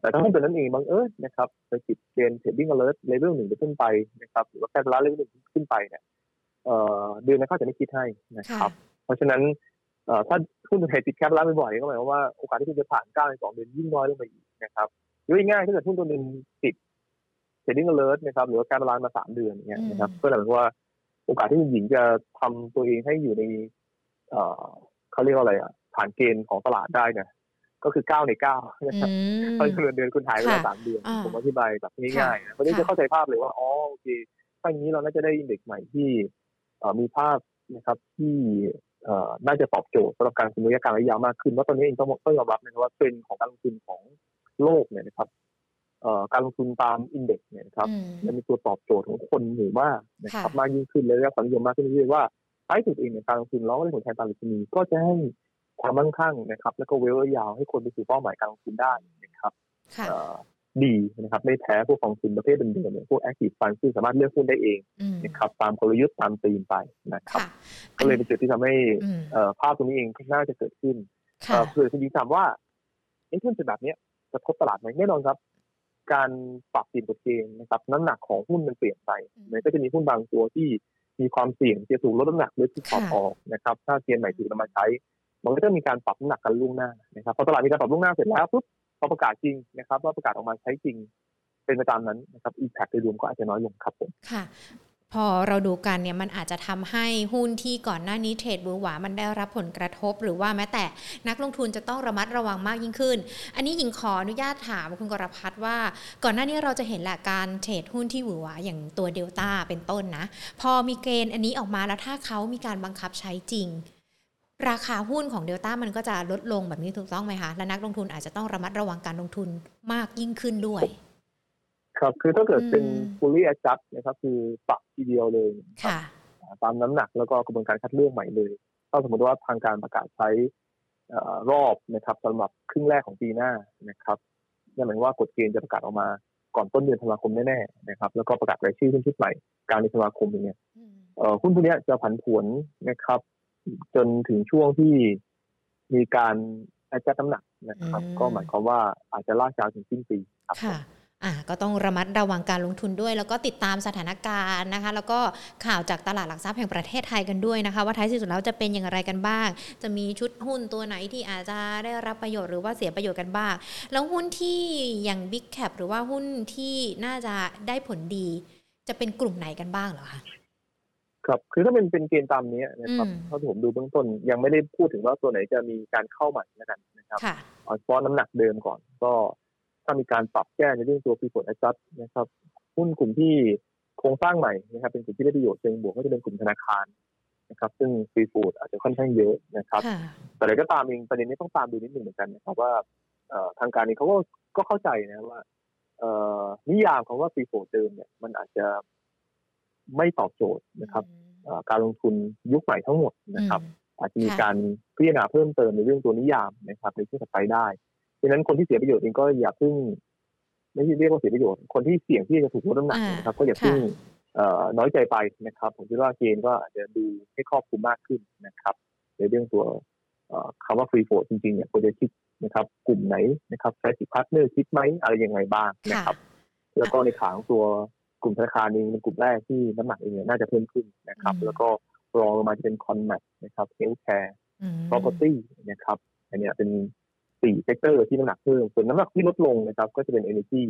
แต่ถ้าหุ้นตัวนั้นเองบังเอิญนะครับไปติดเกณฑ์ trading alert level หนึ่งไปขึ้นไปนะครับหรือว่าแค่ละเลเวลหนึ่งขึ้นไปเนี่ยเดือนนั้นเขาจะไม่คิดให้นะครับ เพราะฉะนั้นถ้าหุ้นไทยติดแคปร้านบ่อยๆก็หมายความว่าโอกาสที่คุณจะผ่านก้าในสองเดือนยิ่งน้อยลงไปอีกนะครับยกง่ายๆถ้าเกิดหุ้นตัวหนึ่งติดเทรดดิ้งอเลอร์นะครับหรือว่าการร้านมาสามเดือนเนี่ยนะครับก็หมายความว่าโอกาสที่คุณหญิงจะทำตัวเองให้อยู่ในเขาเรียกว่าอะไรอะ ผ่านเกณฑ์ของตลาดได้เนี่ยก็คือเก้าในเก้านะครับเพราะเดือนเดือนคุณหายไปแล้วสามเดือน ผมอธิบายแบบง่ายๆนะเพราะนี้จะเข้าใจภาพเลยว่าอ๋อโอเคถ้าอย่างนี้เราน่าจะได้อินเด็กซ์ใหม่ที่มีภาพนะครับที่น่าจะตอบโจทย์สำหรับการสมุยการระยะยาวมากขึ้นว่าตอนนี้เองต้องต้องยอมรับนะครับว่าเป็นของการลงทุนของโลกเนี่ยนะครับการลงทุนตามอินเด็กซ์เนี่ยนะครับมันมีตัวตอบโจทย์ของคนหมู่มากนะครับมากยิ่งขึ้นเลยและความนิยมมากขึ้นเรื่อยๆว่าท้ายสุดเองเนี่ยการลงทุนล้อในผลแทนตลาดนีก็จะให้ ความมั่งคั่งนะครับ แล้วก็เวลยาวให้คนไปสู่เป้าหมายการลงทุนได้นะครับดีนะครับไม่แพ้พวกกองทุนประเภทเดิมๆเนี่ยพวกแอคทีฟฟันซึ่งสามารถเลือกหุ้นได้เองนะครับตามกลยุทธ์ตามตีมไปนะครับ ก็เลยเป็นจุดที่ทำให้ภาพตรงนี้เองน่าจะเกิดขึ้นเผื่อคุณยิงถามว่าไอ้หุ้นแบบนี้จะทบตลาดไหมแน่นอนครับ การปรับเปลี่ยนกฎเกณฑ์นะครับ น้ำหนักของหุ้นมันเปลี่ยนไปมันก็จะมีหุ้นบางตัวที่มีความเสี่ยงจะถูกลดน้ำหนักด้วยที่ขอออกนะครับ ถ้าเกณฑ์ใหม่ถูกนำมาใช้ มันก็จะมีการปรับน้ำหนักกันล่วงหน้านะครับพอตลาดมีการปรับล่วงหน้าเสร็จแล้วปุ๊บพอประกาศจริงนะครับ ว่าประกาศออกมาใช้จริงเป็นไปตามนั้นนะครับอีแพคโดยรวมก็อาจจะน้อยลงครับผมค่ะพอเราดูกันเนี่ยมันอาจจะทำให้หุ้นที่ก่อนหน้านี้เทรดบือหวา มันได้รับผลกระทบ หรือว่าแม้แต่นักลงทุนจะต้องระมัดระวังมากยิ่งขึ้น อันนี้หญิงขออนุญาตถามคุณกรพัฒน์ว่า ก่อนหน้านี้เราจะเห็นแหละการเทรดหุ้นที่หวือหวา อย่างตัวเดลต้าเป็นต้นนะ พอมีเกณฑ์อันนี้ออกมาแล้วถ้าเขามีการบังคับใช้จริง ราคาหุ้นของเดลต้ามันก็จะลดลงแบบนี้ถูกต้องไหมคะ และนักลงทุนอาจจะต้องระมัดระวังการลงทุนมากยิ่งขึ้นด้วย ครับ คือถ้าเกิดเป็นอืม fully adjust นะครับ คือปรับทีเดียวเลยนะครับค่ะ ตามน้ำหนักแล้วก็กระบวนการคัดเลือกใหม่เลย ถ้าสมมติว่าทางการประกาศใช้เอ่อรอบนะครับสำหรับครึ่งแรกของปีหน้านะครับนั่นหมายความว่ากฎเกณฑ์จะประกาศออกมาก่อนต้นเดือนธันวาคมแน่ๆนะครับ แล้วก็ประกาศรายชื่อหุ้นชุดใหม่กลางเดือนธันวาคมอย่างเงี้ยเอ่อหุ้นพวกเนี้ยจะผันผวนนะครับ จนถึงช่วงที่มีการอาจจะน้ำหนักนะครับอืมก็หมายความว่าอาจจะลากยาวถึงสิ้นปีครับค่ะอะก็ต้องระมัดระวังการลงทุนด้วย แล้วก็ติดตามสถานการณ์นะคะ แล้วก็ข่าวจากตลาดหลักทรัพย์แห่งประเทศไทยกันด้วยนะคะ ว่าท้ายที่สุดแล้วจะเป็นอย่างไรกันบ้าง จะมีชุดหุ้นตัวไหนที่อาจจะได้รับประโยชน์หรือว่าเสียประโยชน์กันบ้าง แล้วหุ้นที่อย่าง Big Cap หรือว่าหุ้นที่น่าจะได้ผลดี จะเป็นกลุ่มไหนกันบ้างเหรอคะ ครับ คือถ้าเป็นเป็นเกณฑ์ตามนี้นะครับอืมเท่าที่ผมดูเบื้องต้นยังไม่ได้พูดถึงว่าตัวไหนจะมีการเข้าใหม่แล้วกันนะครับค่ะเอาเฉพาะน้ำหนักเดิมก่อน ก็ถ้ามีการปรับแก้ในเรื่องตัวฟีโฟดแอจัดนะครับหุ้นกลุ่มที่โครงสร้างใหม่นะครับ เป็นกลุ่มที่ได้ประโยชน์เชิงบวกก็จะเป็นกลุ่มธนาคารนะครับ ซึ่งฟีโฟดอาจจะค่อนข้างเยอะนะครับค่ะแต่อะไรก็ตามเองประเด็นนี้ต้องตามดูนิดหนึ่งเหมือนกันนะครับว่าเอ่อทางการนี้เขาก็ก็เข้าใจนะว่าเอ่อนิยามของว่าฟีโฟดเดิมเนี่ยมันอาจจะ ไม่ตอบโจทย์นะครับเอ่อการลงทุนยุคใหม่ทั้งหมดนะครับ อาจจะมีค่ะการพิจารณาเพิ่มเติมในเรื่องตัวนิยามนะครับในช่วงถัดไปได้ดังนั้นคนที่เสียประโยชน์เองก็อย่าเพิ่งไม่ใช่เรียกว่าเสียประโยชน์ คนที่เสี่ยงที่จะถูกลดน้ำหนักอ่านนะครับ ก็อย่าค่ะเพิ่งเอ่อน้อยใจไปนะครับ ผมคิดว่าเกณฑ์ก็อาจจะดูให้ครอบคลุมมากขึ้นนะครับ ในเรื่องตัวเอ่อคำว่า free float จริงๆเนี่ยควรจะคิดนะครับกลุ่มไหนนะครับ strategic partner คิดไหมอะไรยังไงบ้างนะค่ะครับ แล้วก็ในขาของตัว กลุ่มธนาคารเองเป็นกลุ่มแรกที่น้ำหนักเองเนี่ยน่าจะเพิ่มขึ้นนะครับอืมแล้วก็รองลงมาจะเป็น con mat นะครับ healthcare อืม property นะครับอันเนี้ยเป็นสี่ sector ที่น้ำหนักเพิ่มส่วนน้ำหนักที่ลดลงนะครับ ก็จะเป็น energy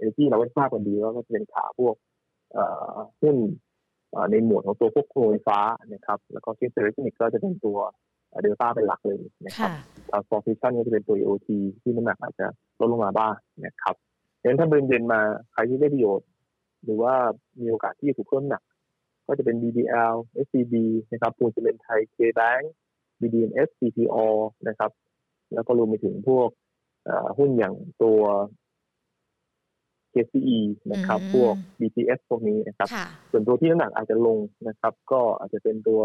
energy เราก็ทราบกันดีว่าก็จะเป็นขาพวกเอ่อหุ้นเอ่อในหมวดของตัวพวกโรงไฟฟ้านะครับแล้วก็อิเล็กทรอนิกส์ก็จะเป็นตัวเดลต้าเป็นหลักเลยนะครับค่ะ transportation ก็จะเป็นตัว AOT ที่น้ำหนักอาจจะลดลงมาบ้างนะครับดังนั้นถ้าเดินเด่นมาใครที่ได้ประโยชน์ หรือว่ามีโอกาสที่จะถูกเพิ่มหนัก ก็จะเป็น BBL SCB นะครับปูนซีเมนต์ไทย K-Bank BDMS CPALL นะครับ แล้วก็รวมไปถึงพวกเอ่อหุ้นอย่างตัว KCE นะครับอืมพวก BTS พวกนี้นะครับค่ะส่วนตัวที่น้ำหนักอาจจะลงนะครับ ก็อาจจะเป็นตัว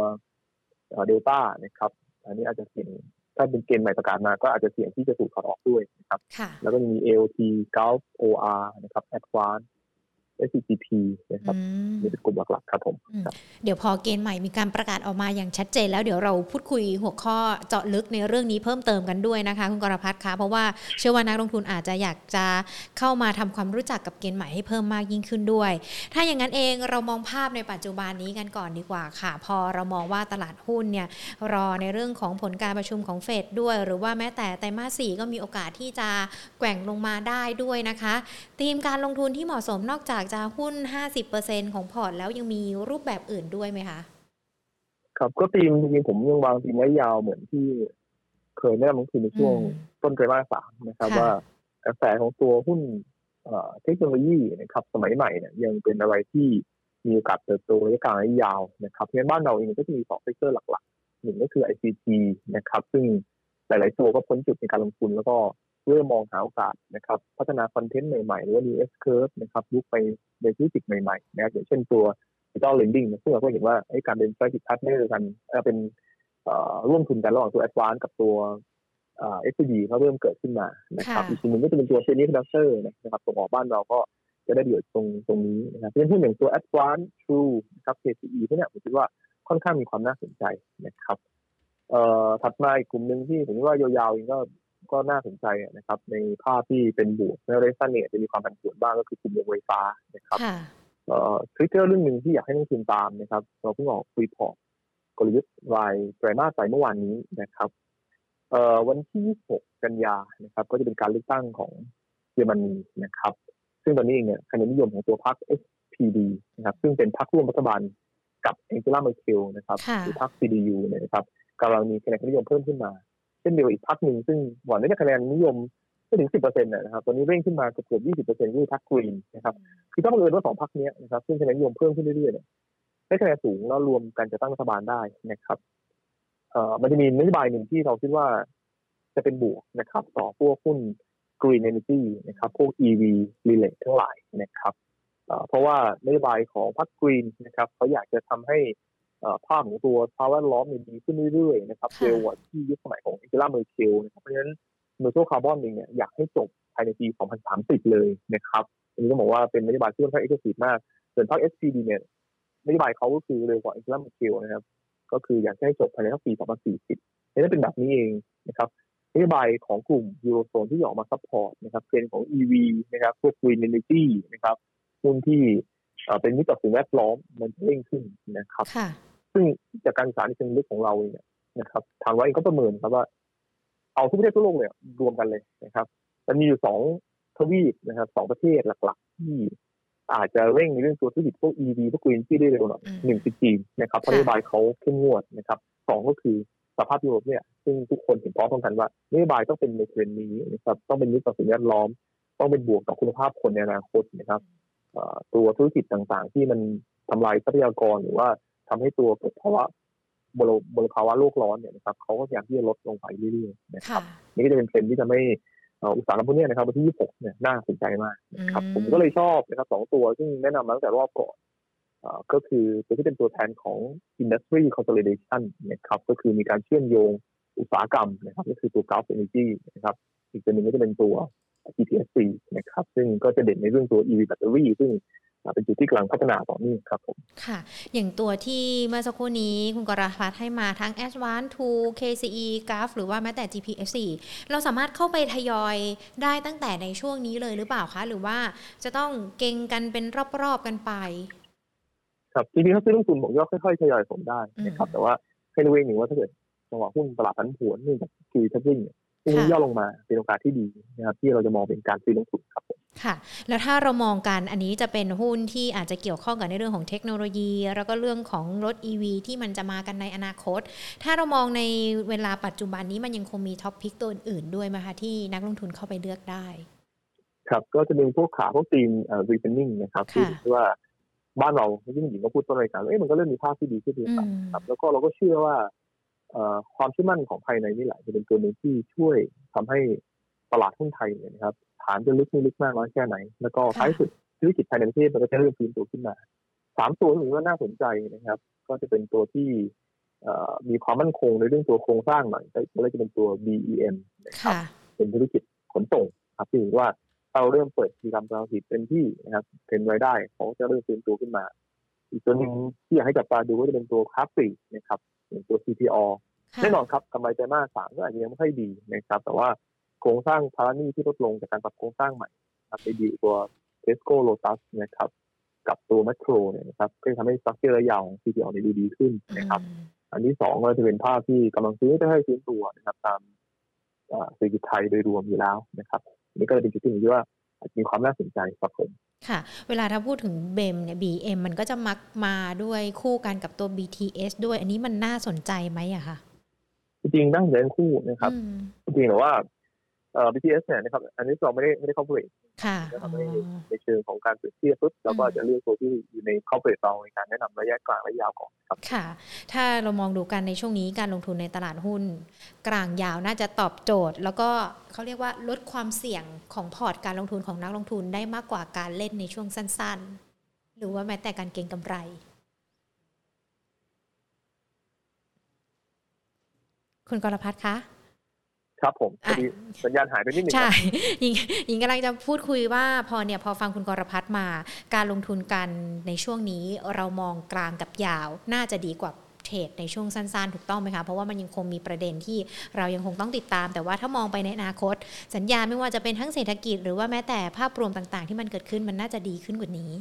เดลต้านะครับ อันนี้อาจจะเสี่ยงถ้าเป็นเกณฑ์ใหม่ประกาศมาก็อาจจะเสี่ยงที่จะถูกถอดออกด้วยนะครับค่ะแล้วก็มี AOT Gulf OR นะครับ Advance SCTP นะครับอืมนี่เป็นกลุ่มหลักๆครับผมอืมเดี๋ยวพอเกณฑ์ใหม่มีการประกาศออกมาอย่างชัดเจน แล้วเดี๋ยวเราพูดคุยหัวข้อเจาะลึกในเรื่องนี้เพิ่มเติมกันด้วยนะคะคุณกรพัฒน์คะเพราะว่าเชื่อว่านักลงทุนอาจจะอยากจะเข้ามาทำความรู้จักกับเกณฑ์ใหม่ให้เพิ่มมากยิ่งขึ้นด้วย ถ้าอย่างนั้นเองเรามองภาพในปัจจุบันนี้กันก่อนดีกว่าค่ะ พอเรามองว่าตลาดหุ้นเนี่ยรอในเรื่องของผลการประชุมของเฟดด้วย หรือว่าแม้แต่ไตรมาสสี่ก็มีโอกาสที่จะแกว่งลงมาได้ด้วยนะคะธีมการลงทุนที่เหมาะสมนอกจากจะหุ้น 50%ของพอร์ตแล้วยังมีรูปแบบอื่นด้วยไหมคะ ครับก็ทีมจริงๆผมยังวางทีมระยะยาวเหมือนที่เคยแนะนำลงทุนในช่วงอืมต้นไตรมาสสามนะครับค่ะว่ากระแสของตัวหุ้นเอ่อเทคโนโลยีนะครับสมัยใหม่เนี่ยยังเป็นอะไรที่มีโอกาสเติบโตระยะกลางระยะยาวนะครับเพราะฉะนั้นบ้านเราเองก็จะมีสอง sector หลักๆหนึ่งก็คือ ICT นะครับ ซึ่งหลาย ๆ ตัวก็พ้นจุดในการลงทุนแล้วก็ เริ่มมองหาโอกาสนะครับพัฒนา content ใหม่ๆ หรือว่า new S curve นะครับยุคไปในธุรกิจใหม่ๆนะครับอย่างเช่นตัว digital lending ซึ่งเราก็เห็นว่าไอ้การเป็น strategic partner กันเอ่อเป็นเอ่อร่วมทุนกันระหว่างตัว Advance กับตัวเอ่อ SCB เขาเริ่มเกิดขึ้นมานะครับค่ะอีกส่วนหนึ่งก็จะเป็นตัว semiconductor นะครับส่งออกบ้านเราก็จะได้ประโยชน์ตรงตรงนี้นะครับเพราะฉะนั้นหุ้นอย่างตัว Advance True นะครับ KCE พวกเนี้ยผมคิดว่าค่อนข้างมีความน่าสนใจนะครับเอ่อถัดมาอีกกลุ่มหนึ่งที่ผมคิดว่า ยาวๆเองก็ ก็น่าสนใจนะครับ ในภาพที่เป็นบวกในเรซันเนี่ยจะมีความผันผวนบ้างก็คือกลุ่มโรงไฟฟ้านะครับค่ะเอ่อ trigger เรื่องหนึ่งที่อยากให้นักลงทุนตามนะครับเราเพิ่งออก report กลยุทธ์รายไตรมาสไปเมื่อวานนี้นะครับเอ่อวันที่ 26 กันยานะครับ ก็จะเป็นการเลือกตั้งของเยอรมนีนะครับ ซึ่งตอนนี้เองเนี่ยคะแนนนิยมของตัวพรรค SPD นะครับ ซึ่งเป็นพรรคร่วมรัฐบาลกับแองเจล่าเมอร์เคลนะครับค่ะหรือพรรค CDU เนี่ยนะครับกำลังมีคะแนนนิยมเพิ่มขึ้นมา เช่นเดียวอีกพรรคหนึ่งซึ่งหวังได้คะแนนนิยมไม่ถึง10%นต์นะครับตอนนี้เร่งขึ้นมาเกือบๆ20%ก็คือพรรคกรีนนะครับคือถ้าบังเอิญว่าสองพรรคเนี้นะครับซึ่งคะแนนนิยมเพิ่มขึ้นเรื่อยๆเนี่ยได้คะแนนสูงแล้วรวมกันจะตั้งรัฐบาลได้นะครับเอ่อมันจะมีนโยบายหนึ่งที่เราคิดว่าจะเป็นบวกนะครับ ต่อพวกหุ้น green energy นะครับพวก EV relay ทั้งหลายนะครับเพราะว่านโยบายของพรรคกรีนนะครับเขาอยากจะทำให้ ภาพของตัวภาวะล้อมดีขึ้นเรื่อยๆนะครับเร็วกว่าที่ยุคสมัยของแองเจล่าเมอร์เคลนะครับเพราะฉะนั้น net zero carbon เองเนี่ยอยากให้จบภายในปี 2030 เลยนะครับอันนี้ก็บอกว่าเป็นนโยบายที่ค่อนข้าง aggressive มากส่วนพรรค SPD เนี่ยนโยบายเขาก็คือเร็วกว่าแองเจล่าเมอร์เคลนะครับก็คืออยากให้จบภายในปี 2040นี่เป็นแบบนี้เองนะครับนโยบายของกลุ่มยูโรโซนที่ออกมา support นะครับเทรนของ EV นะครับพวก Green Energy นะครับหุ้นที่เป็นมิตรต่อสิ่งแวดล้อมมันเร่งขึ้นนะครับ ซึ่งจากการศึกษาในเชิงลึกของเราเนี่ยนะครับทางเราเองก็ประเมินครับว่า เอาทุกประเทศทั่วโลกเลยรวมกันเลยนะครับมันมีอยู่สองทวีปนะครับสองประเทศหลัก ๆ ที่อาจจะเร่งในเรื่องตัวธุรกิจพวก EV พวก Green ที่ได้เร็วหน่อยหนึ่งคือจีนนะครับเพราะนโยบายเขาเข้มงวดนะครับสองก็คือสภาพยุโรปเนี่ยซึ่งทุกคนเห็นพ้องต้องกันว่านโยบายต้องเป็นในเทรนนี้นะครับต้องเป็นมิตรต่อสิ่งแวดล้อม ต้องเป็นบวกต่อคุณภาพคนในอนาคตนะครับตัวธุรกิจต่างๆ ที่มันทำลายทรัพยากรหรือว่า ทำให้ตัวเกิดภาวะมลมลภาวะโลกร้อนเนี่ยนะครับเขาก็พยายามที่จะลดลงไปเรื่อยๆนะครับนี่ก็จะเป็นเทรนที่จะไม่อุตสาหกรรมพวกนี้นะครับวันที่ 26 เนี่ยน่าสนใจมากครับผมก็เลยชอบนะครับสองตัวซึ่งแนะนำมาตั้งแต่รอบก่อนก็คือตัวที่เป็นตัวแทนของ industry consolidation นะครับก็คือมีการเชื่อมโยงอุตสาหกรรมนะครับก็คือตัว Gulf Energy นะครับอีกตัวหนึ่งก็จะเป็นตัว GPSC นะครับซึ่งก็จะเด่นในเรื่องตัว EV battery ซึ่ง เป็นจุดที่กำลังพัฒนาต่อเนื่องครับผมค่ะ อย่างตัวที่เมื่อสักครู่นี้คุณกราพัฒให้มาทั้ง a d v a n c e 2 KCE GAF หรือว่าแม้แต่ GPSC เราสามารถเข้าไปทยอยได้ตั้งแต่ในช่วงนี้เลยหรือเปล่าคะ หรือว่าจะต้องเก่งกันเป็นรอบๆกันไป ครับจริงๆถ้าซื้อลงทุนผมก็ค่อยๆทยอยผมได้นะครับ แต่ว่าให้รู้เองหนึ่งว่าถ้าเกิดจังหวะหุ้นตลาดผันผวนเนื่องจากคือทับวิ่งซึ่งย่อลงมาเป็นโอกาสที่ดีนะครับที่เราจะมองเป็นการซื้อลงทุนครับ ค่ะ แล้วถ้าเรามองกันอันนี้จะเป็นหุ้นที่อาจจะเกี่ยวข้องกับในเรื่องของเทคโนโลยี แล้วก็เรื่องของรถ EV ที่มันจะมากันในอนาคต ถ้าเรามองในเวลาปัจจุบันนี้มันยังคงมีท็อปพิกตัวอื่นด้วยไหมคะที่นักลงทุนเข้าไปเลือกได้ ครับก็จะเป็นพวกขาพวกทีมเอ่อรีเทนนิ่งนะครับที่ว่าบ้านเรายิ่งหญิงก็พูดต้นรายการเอ๊ะมันก็เริ่มมีภาพที่ดีขึ้นด้วยครับแล้วก็เราก็เชื่อว่าความเชื่อมั่นของภายในนี่แหละจะเป็นตัวหนึ่งที่ช่วยทำให้ตลาดหุ้นไทยเนี่ยนะครับ ฐานจะลึกไม่ลึกมากน้อยแค่ไหน แล้วก็ท้ายสุดธุรกิจภายในประเทศมันก็จะเริ่มฟื้นตัวขึ้นมาสามตัวที่ผมว่าน่าสนใจนะครับ ก็จะเป็นตัวที่มีความมั่นคงในเรื่องตัวโครงสร้างหน่อยก็จะเป็นตัว BEM นะครับเป็นธุรกิจขนส่งครับที่ว่าเราเริ่มเปิดกิจกรรมการผลิตเป็นที่นะครับเป็นรายได้เขาจะเริ่มฟื้นตัวขึ้นมา อีกตัวหนึ่งที่อยากให้จับตาดูก็จะเป็นตัวค้าปลีกนะครับเป็นตัว CPALL แน่นอนครับกำไรไตรมาสสามก็อาจจะยังไม่ค่อยดีนะครับ แต่ว่า โครงสร้างภาระหนี้ที่ลดลงจากการปรับโครงสร้างใหม่ไปดีตัวเทสโก้โลตัสนะครับกับตัวแมคโครเนี่ยนะครับก็ทำให้ structure ยาวของ CPALL ในดูดีขึ้นนะครับอันที่สองก็จะเป็นภาพที่กำลังซื้อจะให้ฟื้นตัวนะครับตามเศรษฐกิจไทยโดยรวมอยู่แล้วนะครับนี่ก็เป็นจุดที่ผมคิดว่ามีความน่าสนใจครับผมค่ะ เวลาถ้าพูดถึงเบมเนี่ย BM มันก็จะมักมาด้วยคู่กันกับตัว BTS ด้วย อันนี้มันน่าสนใจไหมอะคะจริงๆน่าสนใจคู่นะครับจริงๆแต่ว่า เอ่อ BTS เนี่ยนะครับอันนี้เราไม่ได้ไม่ได้เข้าเปรียค่ะนะครับในในเชิงของการเปรียบเทียบปุ๊บเราก็จะเลือกตัวที่อยู่ในเข้าเปรียบเราในการแนะนำระยะกลางระยะยาวก่อนครับค่ะ ถ้าเรามองดูกันในช่วงนี้การลงทุนในตลาดหุ้น กลางยาวน่าจะตอบโจทย์ แล้วก็เขาเรียกว่าลดความเสี่ยงของพอร์ตการลงทุนของนักลงทุนได้มากกว่าการเล่นในช่วงสั้น ๆ หรือว่าแม้แต่การเก็งกำไรคุณกรพัฒน์คะ ครับผมพอดีสัญญาณหายไปนิดนึงใช่ยิงยิงกำลังจะพูดคุยว่าพอเนี่ยพอฟังคุณกรพัฒน์มา การลงทุนกันในช่วงนี้เรามองกลางกับยาว น่าจะดีกว่าเทรดในช่วงสั้นๆ ถูกต้องไหมคะ เพราะว่ามันยังคงมีประเด็นที่เรายังคงต้องติดตาม แต่ว่าถ้ามองไปในอนาคต สัญญาณไม่ว่าจะเป็นทั้งเศรษฐกิจ หรือว่าแม้แต่ภาพรวมต่างๆ ที่มันเกิดขึ้นมันน่าจะดีขึ้นกว่านี้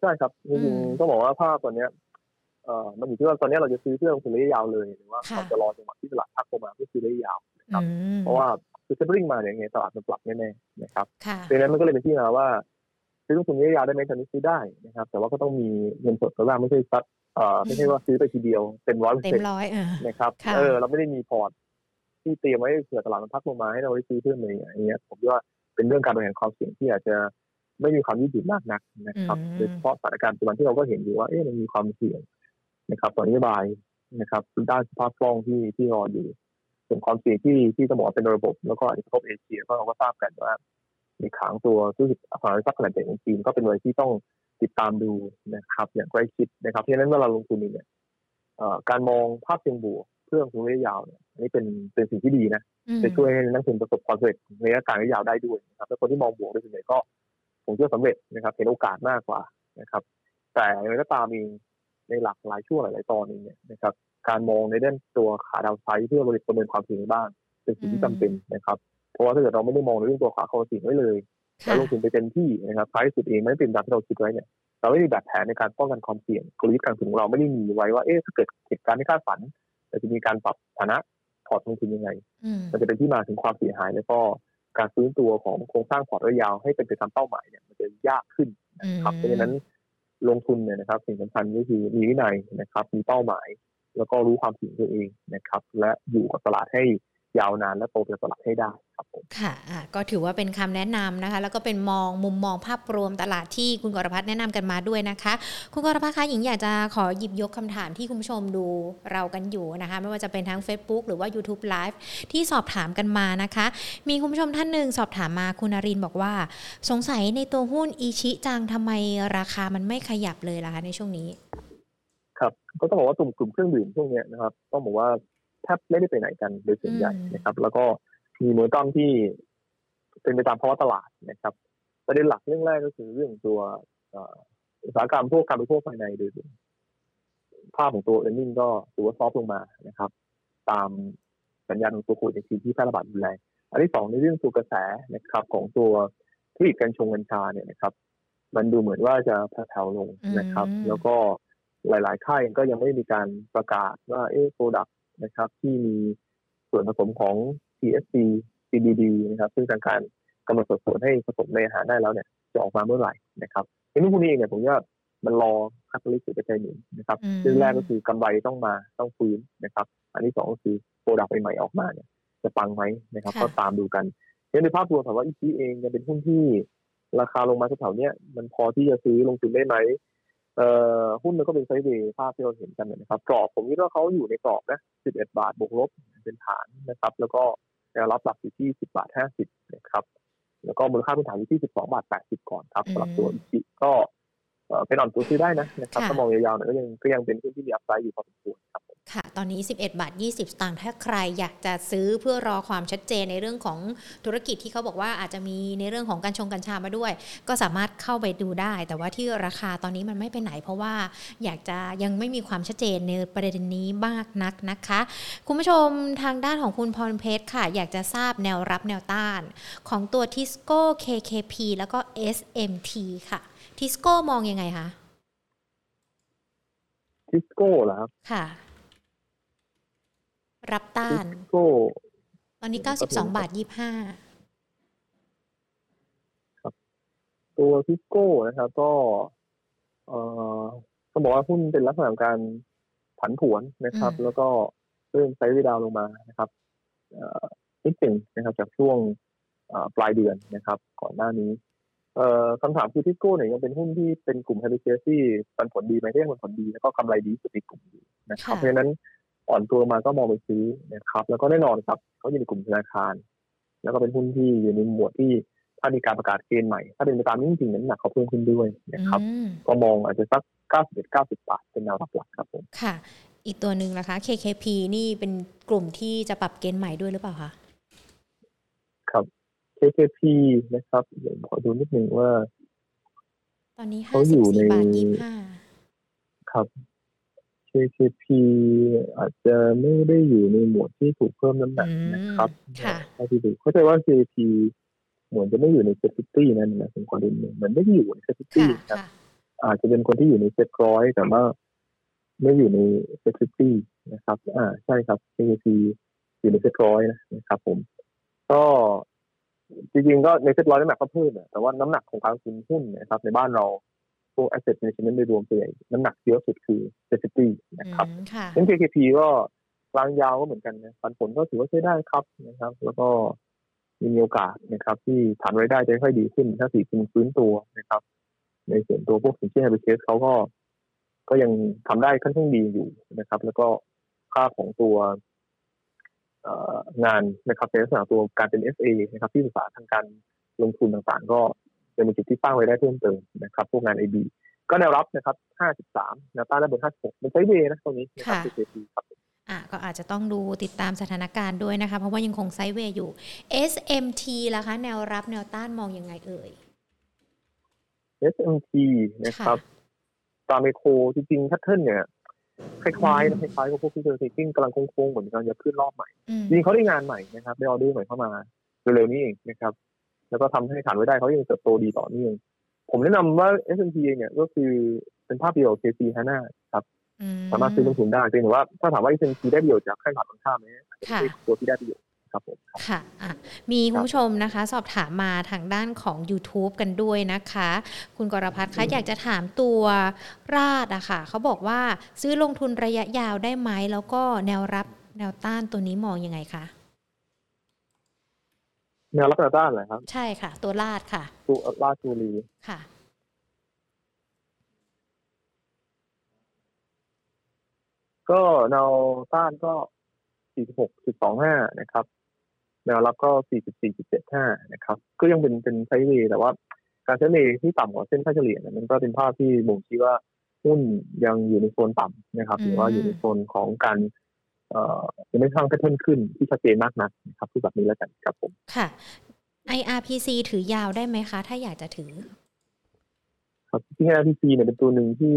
ใช่ครับจริงๆต้องบอกว่าภาพตอนนี้ เอ่อมันอยู่ที่ว่าตอนนี้เราจะซื้อเพื่อลงทุนระยะยาวเลยหรือว่าเราจะรอจังหวะที่ตลาดพักลงมาเพื่อซื้อระยะยาวครับเพราะว่าคือ tapering มาเนี่ยยังไงตลาดมันปรับแน่ๆนะครับดังนั้นมันก็เลยเป็นที่มาว่าซื้อลงทุนระยะยาวได้ไหมตอนนี้ซื้อได้นะครับ แต่ว่าก็ต้องมีเงินสดตัวแรกไม่ใช่ซัดเอ่อไม่ใช่ว่าซื้อไปทีเดียวเต็มร้อยเปอร์เซ็นต์นะครับเออเราไม่ได้มีพอร์ตที่เตรียมไว้เผื่อตลาดมันพักลงมาให้เราได้ซื้อเพิ่มอะไรอย่างเงี้ยผมว่าเป็นเรื่องการบริหารความเสี่ยงที่อาจจะไม่มีความยืดหยุ่นมากนักนะครับโดยเฉพาะสถานการณ์ปัจจุบันที่เราก็เห็นอยู่ว่าเอ๊ะมันมีความเสี่ยง นะครับต่อนโยบายนะครับด้านสภาพคล่องที่ที่รออยู่ ส่วนความเสี่ยงที่ที่จะบอกเป็นระบบ แล้วก็อาจจะกระทบเอเชียก็เราก็ทราบกันว่าในขางตัวธุรกิจอสังหาริมทรัพย์ขนาดใหญ่ของจีนก็เป็นอะไรที่ต้องติดตามดูนะครับ อย่างใกล้ชิดนะครับเพราะฉะนั้นเวลาลงทุนเนี่ยการมองภาพเชิงบวกเพื่อลงทุนระยะยาวเนี่ยอันนี้เป็นเป็นสิ่งที่ดีนะจะช่วยให้นักลงทุนประสบความสำเร็จในระยะกลางระยะยาวได้ด้วยนะครับแล้วคนที่มองบวกโดยส่วนใหญ่ก็ผมเชื่อสำเร็จนะครับเห็นโอกาสมากกว่านะครับ แต่อย่างไรก็ตามเอง ในหลากหลายช่วงหลายๆตอนนี้เนี่ยนะครับการมองในด้านตัวขาดาวไซด์เพื่อบริประเมินความเสี่ยงบ้างเป็นสิ่งที่จำเป็นนะครับ เพราะว่าถ้าเกิดเราไม่ได้มองในเรื่องตัวขาความเสี่ยงไว้เลยแล้วลงทุนไปเต็มที่นะครับท้ายสุดเองไม่เป็นตามที่เราคิดไว้เนี่ยเราไม่มีแบบแผนในการป้องกันความเสี่ยงกลยุทธ์การลงทุนของเราไม่ได้มีไว้ว่าเอ๊ะถ้าเกิดเหตุการณ์ที่คาดฝันเราจะมีการปรับฐานะพอร์ตลงทุนยังไง มันจะเป็นที่มาถึงความเสียหายแล้วก็การฟื้นตัวของโครงสร้างพอร์ตระยะยาวให้เป็นไปตามเป้าหมายเนี่ยมันจะยากขึ้นนะครับเพราะฉะนั้น ลงทุนเนี่ยนะครับ สิ่งสำคัญก็คือมีวินัยนะครับ มีเป้าหมาย แล้วก็รู้ความเสี่ยงตัวเองนะครับ และอยู่กับตลาดให้ ยาวนานและโตเป็นตลาดให้ได้ครับผมค่ะก็ถือว่าเป็นคำแนะนำนะคะ แล้วก็เป็นมองมุมมองภาพรวมตลาดที่คุณกรพัฒน์แนะนำกันมาด้วยนะคะ คุณกรพัฒน์คะหญิงอยากจะขอหยิบยกคำถามที่คุณผู้ชมดูเรากันอยู่นะคะ ไม่ว่าจะเป็นทั้ง Facebook หรือว่า YouTube Live ที่สอบถามกันมานะคะ มีคุณผู้ชมท่านหนึ่งสอบถามมาคุณนรินบอกว่า สงสัยในตัวหุ้นอีชิจังทำไมราคามันไม่ขยับเลยล่ะคะในช่วงนี้ ครับก็ต้องบอกว่ากลุ่มกลุ่มเครื่องดื่มช่วงนี้นะครับ ต้องบอกว่า แทบไม่ได้ไปไหนกันโดยส่วนใหญ่นะครับ แล้วก็มีโมตัมที่เป็นไปตามภาวะตลาดนะครับ ประเด็นหลักเรื่องแรกก็คือเรื่องตัวอุตสาหกรรมพวกการบริโภคภายในโดยภาพของตัวเออร์เน็งก็ถือว่าซอฟลงมานะครับ ตามสัญญาณของตัวโควิดในทีที่แพร่ระบาดรุนแรงอันที่สองในเรื่องตัวกระแสนะครับ ของตัวผลิตกัญชงกัญชาเนี่ยนะครับ มันดูเหมือนว่าจะแผ่วลงนะครับ แล้วก็หลาย ๆ ค่ายก็ยังไม่มีการประกาศว่าเอ๊ะโปรดักต์ นะครับ ที่มีส่วนผสมของ TSC CBD นะครับ ซึ่งทางการกำหนดสัดส่วนให้ผสมในอาหารได้แล้วเนี่ยจะออกมาเมื่อไหร่นะครับในรุ่นพวกนี้เองเนี่ยผมว่ามันรอ catalyst ปัจจัยหนุนนะครับเรื่องแรกก็คือกำไรต้องมาต้องฟื้นนะครับ อันที่สองก็คือ product ใหม่ออกมาเนี่ยจะปังไหมนะครับ ก็ตามดูกันในภาพรวมถามว่าอีซีเองจะเป็นหุ้นที่ราคาลงมาแถวๆนี้มันพอที่จะซื้อลงทุนได้ไหม เอ่อหุ้นมันก็เป็น sideway ภาพที่เราเห็นกันนะครับกรอบผมคิดว่าเขาอยู่ในกรอบนะ 11 บาทบวกลบเป็นฐานนะครับ แล้วก็แนวรับหลักอยู่ที่ 10 บาท 50 นะครับ แล้วก็มูลค่าพื้นฐานอยู่ที่ 12 บาท 80 ก่อนครับสำหรับตัวอิชิก็เป็นอ่อนตัวซื้อได้นะนะครับถ้ามองยาวๆเนี่ยก็ยังก็ยังเป็นหุ้นที่มีอัพไซด์อยู่พอสมควรครับ ค่ะ ตอนนี้ 11 บาท 20 สตางค์ถ้าใครอยากจะซื้อเพื่อรอความชัดเจนในเรื่องของธุรกิจที่เขาบอกว่าอาจจะมีในเรื่องของการชงกัญชามาด้วย ก็สามารถเข้าไปดูได้ แต่ว่าที่ราคาตอนนี้มันไม่ไปไหน เพราะว่าอยากจะยังไม่มีความชัดเจนในประเด็นนี้มากนักนะคะ คุณผู้ชมทางด้านของคุณพรเพชรค่ะ อยากจะทราบแนวรับแนวต้าน ของตัวทิสโก้ KKP แล้วก็ SMT ค่ะทิสโก้มองยังไงคะทิสโก้เหรอครับค่ะ รับต้านโก้ตอนนี้เก้าสิบสองบาทยี่ห้าครับ ตัวทิสโก้นะครับ ก็ เอ่อต้องบอกว่าหุ้นเป็นลักษณะการผันผวนนะครับ แล้วก็เริ่ม sideway down ลงมานะครับนิดหนึ่งนะครับ จากช่วงปลายเดือนนะครับ ก่อนหน้านี้คำถามคือทิสโก้เนี่ยยังเป็นหุ้นที่เป็นกลุ่มเฮลิเจที่ปันผลดีไหมที่ยังปันผลดี แล้วก็กำไรดีสุดในกลุ่มอยู่นะครับเพราะฉะนั้น อ่อนตัวมาก็มองไปซื้อนะครับ แล้วก็แน่นอนครับเขาอยู่ในกลุ่มธนาคาร แล้วก็เป็นหุ้นที่อยู่ในหมวดที่ถ้ามีการประกาศเกณฑ์ใหม่ ถ้าเป็นไปตามนี้จริงๆน้ำหนักเขาเพิ่มขึ้นด้วยนะครับ ก็มองอาจจะสัก 91 90 บาท เป็นแนวรับหลักครับผมค่ะ อีกตัวหนึ่งนะคะ KKP นี่เป็นกลุ่มที่จะปรับเกณฑ์ใหม่ด้วยหรือเปล่าคะครับ KKP นะครับเดี๋ยวขอดูนิดนึงว่า ตอนนี้ห้าสิบสี่บาทยี่ห้าครับ KKP อาจจะไม่ได้อยู่ในหมวดที่ถูกเพิ่มน้ำหนักนะครับถ้าที่ดูเข้าใจว่า KKP เหมือนจะไม่อยู่ใน SET fifty นั่นนะเป็นคนเด่นเหมือนไม่ได้อยู่ใน SET fifty ครับ อาจจะเป็นคนที่อยู่ในเซ็ตร้อยแต่ว่าไม่อยู่ใน SET fifty นะครับ อ่าใช่ครับ KKP อยู่ในเซ็ตร้อยนะครับ ผม ก็จริงๆก็ในเซ็ตร้อยน้ำหนักก็เพิ่มแต่ว่าน้ำหนักของการลงทุนหุ้นนะครับ ในบ้านเรา พวก asset management โดยรวมตัวใหญ่น้ำหนักเยอะสุดคือ SET fifty นะครับงั้น KKP ก็กลางยาวก็เหมือนกันนะปันผลก็ถือว่าใช้ได้ครับนะครับ แล้วก็มีโอกาสนะครับ ที่ฐานรายได้จะค่อยดีขึ้นถ้าสีพินฟื้นตัวนะครับ ในส่วนตัวพวกสินเชื่อไฮเบรเคสเขาก็ ก็ยังทำได้ค่อนข้างดีอยู่นะครับ แล้วก็ภาพของตัวงานนะครับในลักษณะตัวการเป็น FA นะครับ ที่ปรึกษาทางการลงทุนต่างๆ ก็ จะมีจุดที่ตั้งไว้ได้เพิ่มเติมนะครับพวกงาน IB ก็แนวรับนะครับ 53แนวต้านด้านบน 56 มันใช้เวนะตรงนี้นะครับ CCP ครับอะก็อาจจะต้องดูติดตามสถานการณ์ด้วยนะคะ เพราะว่ายังคงไซด์เวย์อยู่ SMT ล่ะคะ แนวรับแนวต้านมองยังไงเอ่ย SMT นะครับตามไมโครจริงๆทัตเทิลเนี่ย คล้ายๆนะคล้ายๆกับพวกที่เจอเทกิ้งกำลังโค้งๆเหมือนกันจะขึ้นรอบใหม่จริงเขาได้งานใหม่นะครับ ได้ออเดอร์ใหม่เข้ามาเร็วๆนี้เองนะครับ แล้วก็ทำให้ฐานไว้ได้เขายังเติบโตดีต่อเนื่อง ผมแนะนำว่า S&P เนี่ยก็คือเป็นภาพเดียว KC ฮาน่าครับสามารถซื้อลงทุนได้แต่ว่าถ้าถามว่า S&P ได้ประโยชน์จากค่าตรงข้ามไหมอาจจะเป็นตัวที่ได้ประโยชน์ครับผมค่ะะมีคุณผู้ชมนะคะ สอบถามมาทางด้านของ YouTube กันด้วยนะคะ คุณกรพัฒน์คะอยากจะถามตัวราดอะค่ะเขาบอกว่าซื้อลงทุนระยะยาวได้ไหมแล้วก็แนวรับแนวต้านตัวนี้มองยังไงคะ แนวรับแนวต้านเหรอครับ ใช่ค่ะ ตัวลาดค่ะตัวลาดจูรีค่ะ ก็แนวต้านก็46.25นะครับ แนวรับก็44.75นะครับ ก็ยังเป็นเป็นไซด์เวย์แต่ว่าการไซด์เวย์ที่ต่ำกว่าเส้นค่าเฉลี่ยเนี่ยมันก็เป็นภาพที่บ่งชี้ว่าหุ้นยังอยู่ในโซนต่ำนะครับหรือว่าอยู่ในโซนของการ เอ่อยังไม่สร้างแพทเทิร์นขึ้นที่ชัดเจนมากนักนะครับที่แบบนี้แล้วกันครับผมค่ะ IRPC ถือยาวได้ไหมคะ ถ้าอยากจะถือ ครับที่ IRPC เนี่ยเป็นตัวหนึ่งที่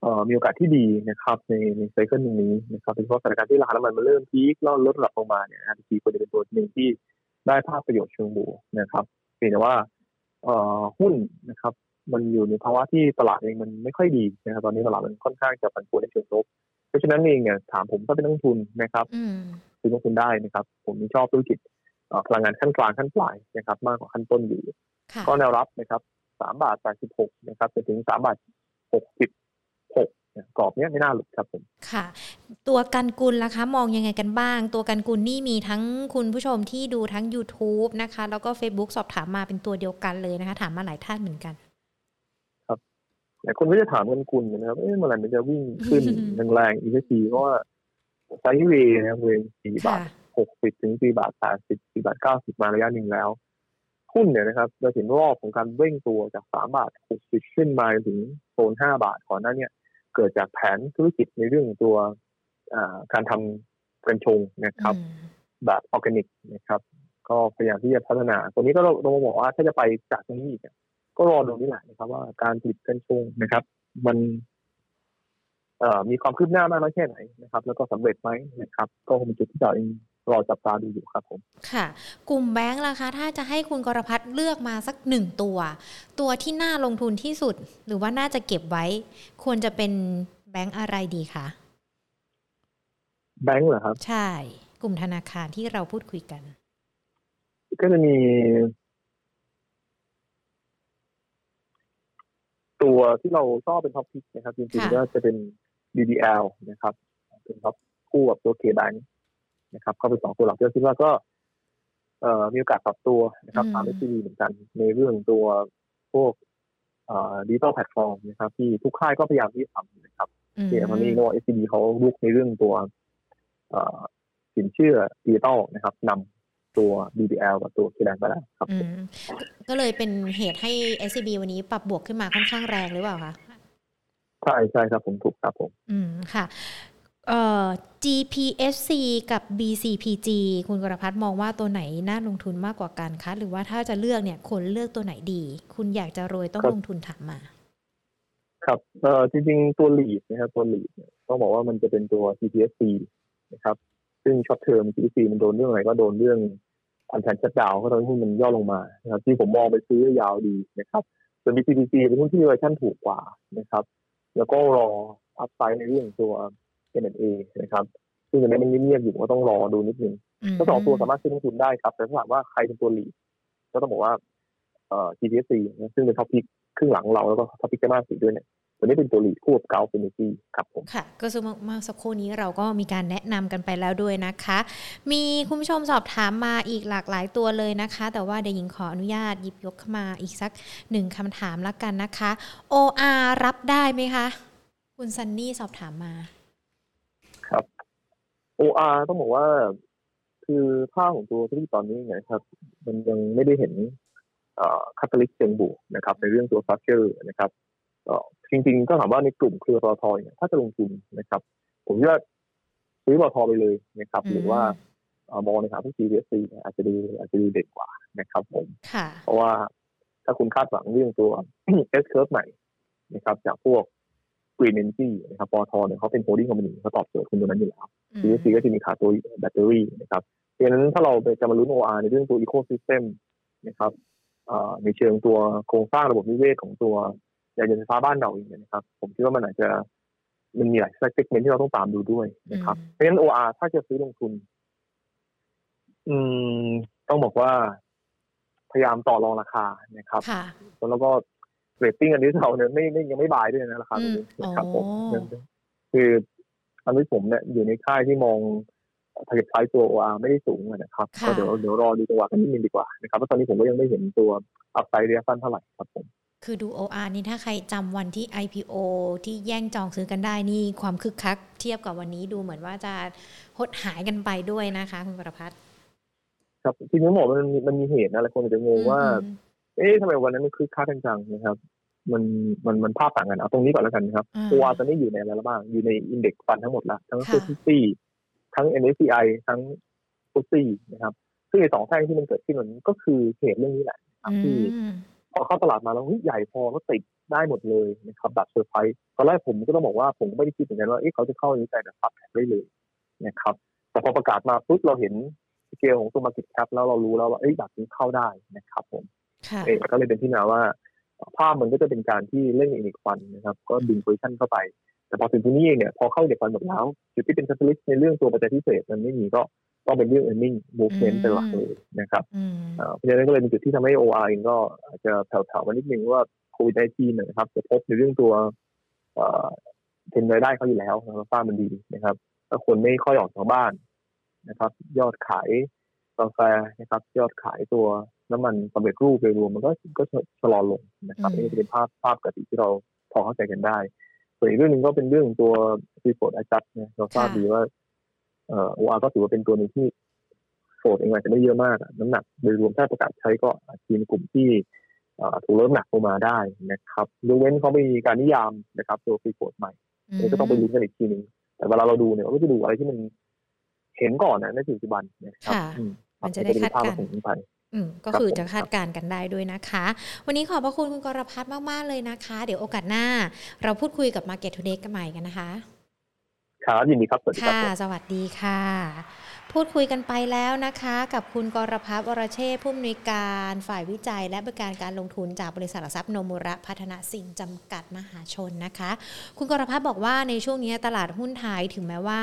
เอ่อมีโอกาสที่ดีนะครับ ในในไซเคิลนี้นะครับโดยเฉพาะสถานการณ์ที่ราคาน้ำมันมันเริ่มพีคแล้วลดระดับลงมาเนี่ย IRPC ควรจะเป็นตัวหนึ่งที่ได้ภาพประโยชน์เชิงบวกนะครับเพียงแต่ว่าเอ่อหุ้นนะครับ มันอยู่ในภาวะที่ตลาดเองมันไม่ค่อยดีนะครับ ตอนนี้ตลาดมันค่อนข้างจะผันผวนในเชิงลบ เพราะฉะนั้นเองเนี่ยถามผมก็เป็นนักทุนนะครับซื้อลงทุนได้นะครับ ผมชอบธุรกิจพลังงานขั้นกลางขั้นปลายนะครับ มากกว่าขั้นต้นอยู่ก็แนวรับนะครับสามบาทแปดสิบหกนะครับไปถึงสามบาทหกสิบหกกรอบนี้ไม่น่าหลุดครับผมค่ะ ตัวกันกุลล่ะคะ มองยังไงกันบ้าง ตัวกันกุลนี่มีทั้งคุณผู้ชมที่ดูทั้ง YouTube นะคะ แล้วก็ Facebook สอบถามมาเป็นตัวเดียวกันเลยนะคะ ถามมาหลายท่านเหมือนกัน หลายคนก็จะถามกันคุณนะครับเอ๊ะเมื่อไหร่มันจะวิ่งขึ้นแรงๆอีกทีเพราะว่าไซด์เวย์นะครับเวย์สี่บาทหกสิบถึงสี่บาทแปดสิบสี่บาทเก้าสิบมาระยะหนึ่งแล้วหุ้นเนี่ยนะครับเราเห็นรอบของการเร่งตัวจากสามบาทหกสิบขึ้นมาถึงโซนห้าบาทก่อนหน้านี้เกิดจากแผนธุรกิจในเรื่องตัวการทำกัญชงนะครับ แบบออร์แกนิกนะครับ ก็พยายามที่จะพัฒนา ตัวนี้ก็เราบอกว่าถ้าจะไปจากตรงนี้อี กก็รอดูนี่แหละนะครับ ว่าการผลิตกัญชงนะครับ มันมีความคืบหน้ามากน้อยแค่ไหนนะครับ แล้วก็สำเร็จไหมนะครับ ก็คงเป็นจุดที่เราเองรอจับตาดูอยู่ครับผม ค่ะ กลุ่มแบงค์ล่ะคะ ถ้าจะให้คุณกรพัฒน์เลือกมาสักหนึ่งตัว ตัวที่น่าลงทุนที่สุด หรือว่าน่าจะเก็บไว้ ควรจะเป็นแบงค์อะไรดีคะแบงค์เหรอครับ ใช่ กลุ่มธนาคารที่เราพูดคุยกัน ก็จะมี ตัวที่เราชอบเป็น top pick นะครับจริงๆก็จะเป็น BBL นะครับ เป็น top คู่กับตัว KBANK นะครับก็เป็นสองตัวหลักที่เราคิดว่าก็เอ่อมีโอกาสปรับตัวนะครับตาม s ีเหมือนกัน ในเรื่องตัวพวกเอ่อ digital platform นะครับ ที่ทุกค่ายก็พยายามที่ทำนะครับที่ตอนนี้ก็ SCB เขาลุกในเรื่องตัวเอ่อสินเชื่อดิจิตอลนะครับนำ ตัว BBL กับตัวคีดังไปแล้วครับก็เลยเป็นเหตุให้ SCB วันนี้ปรับบวกขึ้นมาค่อนข้างแรงหรือเปล่าคะใช่ใช่ครับผมถูกครับผม อืมค่ะเอ่อ GPSC กับ BCPG คุณกรพัฒน์มองว่าตัวไหนน่าลงทุนมากกว่ากันคะ หรือว่าถ้าจะเลือกเนี่ยควรเลือกตัวไหนดี คุณอยากจะรวยต้องลงทุนถามมา ครับเอ่อจริงๆ ตัวหลีดนะครับตัวหลีดต้องบอกว่ามันจะเป็นตัว GPSC นะครับ ซึ่งช็อตเทอม GPC มันโดนเรื่องอะไรก็โดนเรื่อง unplanned shutdown ก็ทำให้หุ้นมันย่อลงมานะครับที่ผมมองไปซื้อยาวดีนะครับส่วน BCPG เป็นหุ้นที่เวอร์ชันถูกกว่านะครับ แล้วก็รอ upside ในเรื่องตัว M&A นะครับ ซึ่งอันนี้มันเงียบๆอยู่ก็ต้องรอดูนิดนึงก็สองตัวสามารถซื้อลงทุนได้ครับ แต่ถ้าถามว่าใครเป็นตัว lead ก็ต้องบอกว่าเอ่อ GPSC ซึ่งเป็น top pickครึ่งหลังเราแล้วก็ top pick จะมากสุดด้วยเนี่ย ตัวนี้เป็นตัว lead คู่กับ Gulf Energy ครับผมค่ะก็สมาสักครู่นี้เราก็มีการแนะนำกันไปแล้วด้วยนะคะ มีคุณผู้ชมสอบถามมาอีกหลากหลายตัวเลยนะคะ แต่ว่าเดี๋ยวหญิงขออนุญาตหยิบยกเข้ามาอีกสักหนึ่งคำถามละกันนะคะ OR รับได้ไหมคะ คุณซันนี่สอบถามมาครับ OR ต้องบอกว่า คือค่าของตัวที่ตอนนี้ไงครับ มันยังไม่ได้เห็น catalyst เชิงบวกนะครับ ในเรื่องตัวฟัคเจอร์นะครับ จริงๆ ก็ถามว่าในกลุ่มเครือปตทเนี่ยถ้าจะลงทุนนะครับ ผมว่าซื้อปตทไปเลยนะครับ หรือว่ามองในทางที่ GPSC อาจจะดูอาจจะดูเด่นกว่านะครับ ผมเพราะว่าถ้าคุณคาดหวังเรื่องตัว S curve ใหม่นะครับ จากพวก Green Energy นะครับปตทเนี่ยเขาเป็น holding company เขาตอบโจทย์คุณตัวนั้นอยู่แล้ว GPSC ก็จะมีขาตัวแบตเตอรี่นะครับเพราะฉะนั้นถ้าเราจะมาลุ้น OR ในเรื่องตัว Ecosystem นะครับในเชิงตัวโครงสร้างระบบนิเวศของตัว ยานยนต์ไฟฟ้าบ้านเราเองนะครับ ผมคิดว่ามันอาจจะมันมีหลาย segment ที่เราต้องตามดูด้วยนะครับเพราะฉะนั้น OR ถ้าจะซื้อลงทุน อืม ต้องบอกว่า พยายามต่อรองราคานะครับแล้วก็เรตติ้งอันนี้เราเนี่ยไม่ไม่ยังไม่ buy ด้วยนะราคาตรงนี้นะครับผมคืออันนี้ผมเนี่ยอยู่ในค่ายที่มองทาร์เก็ตไพรตัว OR ไม่ได้สูงนะครับก็เดี๋ยวเดี๋ยวรอดูจังหวะกันนิดนึงดีกว่านะครับเพราะตอนนี้ผมก็ยังไม่เห็นตัวอัพไซด์ระยะสั้นเท่าไหร่ครับผม คือดู OR นี่ถ้าใครจำวันที่ IPO ที่แย่งจองซื้อกันได้นี่ความคึกคัก เทียบกับวันนี้ดูเหมือนว่าจะหดหายกันไปด้วยนะคะ คุณประพัฒน์ครับทีนี้หมอมันมันมีเหตุนะหลายคนอาจจะงงว่า เอ๊ะทำไมวันนั้นมันคึกคักจังนะครับ มันมันมันภาพต่างกันเอาตรงนี้ก่อนแล้วกันนะครับ OR ตอนนี้อยู่ในอะไรบ้างอยู่ใน index fund ทั้งหมดละทั้งซูซี่ทั้ง MSCI ทั้ง FTSE นะครับ ซึ่งในสองแท่งที่มันเกิดขึ้นมันก็คือเหตุเรื่องนี้แหละที่ พอเข้าตลาดมาแล้วใหญ่พอก็ติดได้หมดเลยนะครับแบบเซอร์ไพรส์ตอนแรกผมก็ต้องบอกว่าผมไม่ได้คิดเหมือนกันว่าเขาจะเข้านี้แต่แบบ fast track ได้เลยนะครับแต่พอประกาศมาปุ๊บเราเห็นสเกลของตัว market cap แล้วเรารู้แล้วว่าเอ้ยแบบนี้เข้าได้นะครับผมเองก็เลยเป็นที่มาว่าภาพมันก็จะเป็นการที่เล่น index fund นะครับ ก็ดึง position เข้าไป แต่พอถึงที่นี้เนี่ยพอเข้า index fund หมดแล้วจุดที่เป็น catalyst ในเรื่องตัวปัจจัยพิเศษมันไม่มีก็ ต้องเป็นเรื่อง earning momentum เป็นหลักเลยนะครับเพราะฉะนั้นก็เลยเป็นจุดที่ทำให้ OR เองก็อาจจะแผ่วๆมานิดนึงว่าโควิดไอทีนะครับจะพบในเรื่องตัวเทนรายได้เขาอยู่แล้วนะครับฟ้ามันดีนะครับถ้าคนไม่ค่อยออกจากบ้านนะครับ ยอดขายกาแฟนะครับ ยอดขายตัวน้ำมันสำเร็จรูปโดยรวมมันก็ก็ชะลอลงนะครับนี่จะเป็นภาพภาพปกติที่เราพอเข้าใจกันได้ส่วนอีกเรื่องหนึ่งก็เป็นเรื่องตัว free float adjust เนี่ยเราทราบดีว่า เอ่อ OR ก็ถือว่าเป็นตัวหนึ่งที่ float เองอาจจะไม่เยอะมาก น้ำหนักโดยรวมถ้าประกาศใช้ก็ทีมกลุ่มที่ถูกลดหนักลงมาได้นะครับยกเว้นเขาไม่มีการนิยามนะครับ ตัว free float ใหม่นี่ก็ต้องไปดูกันอีกทีนึงแต่เวลาเราดูเนี่ยเราก็จะดูอะไรที่มันเห็นก่อนนะในปัจจุบันนะครับมันจะได้คาดการณ์ก็คือจะคาดการณ์กันได้ด้วยนะคะ วันนี้ขอบพระคุณคุณกรพัฒน์มาก ๆ เลยนะคะ เดี๋ยวโอกาสหน้า เราพูดคุยกับ Market Today กันใหม่กันนะคะ ครับยินดีครับสวัสดีครับค่ะสวัสดีค่ะ พูดคุยกันไปแล้วนะคะ กับคุณกรพัฒน์วรเชษผู้อำนวยการฝ่ายวิจัย และบริการการลงทุนจากบริษัทหลักทรัพย์โนมุระพัฒนาสิ่งจำกัดมหาชนนะคะ คุณกรพัฒน์บอกว่าในช่วงนี้ตลาดหุ้นไทยถึงแม้ว่า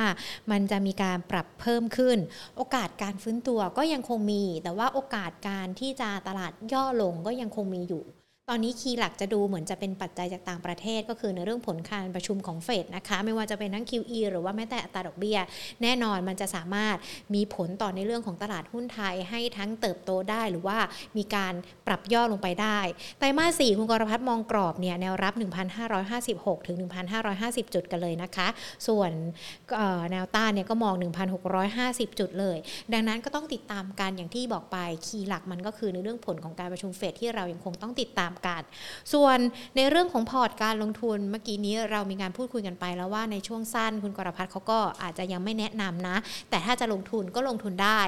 มันจะมีการปรับเพิ่มขึ้น โอกาสการฟื้นตัวก็ยังคงมี แต่ว่าโอกาสการที่จะตลาดย่อลงก็ยังคงมีอยู่ ตอนนี้คีย์หลักจะดูเหมือนจะเป็นปัจจัยจากต่างประเทศ ก็คือในเรื่องผลการประชุมของเฟดนะคะไม่ว่าจะเป็นทั้ง QE หรือว่าแม้แต่อัตราดอกเบี้ย แน่นอนมันจะสามารถมีผลต่อในเรื่องของตลาดหุ้นไทยให้ทั้งเติบโตได้หรือว่ามีการปรับย่อลงไปได้ไตรมาสสี่คุณกรพัฒน์มองกรอบเนี่ยแนวรับ 1,556 ถึง 1,550 จุดกันเลยนะคะ ส่วนแนวต้านเนี่ยก็มอง 1,650 จุดเลย ดังนั้นก็ต้องติดตามกันอย่างที่บอกไปคีย์หลักมันก็คือในเรื่องผลของการประชุมเฟดที่เรายังคงต้องติดตามกัน ส่วนในเรื่องของพอร์ตการลงทุนเมื่อกี้นี้เรามีการพูดคุยกันไปแล้วว่าในช่วงสั้นคุณกรพัฒน์เขาก็อาจจะยังไม่แนะนำนะ แต่ถ้าจะลงทุนก็ลงทุนได้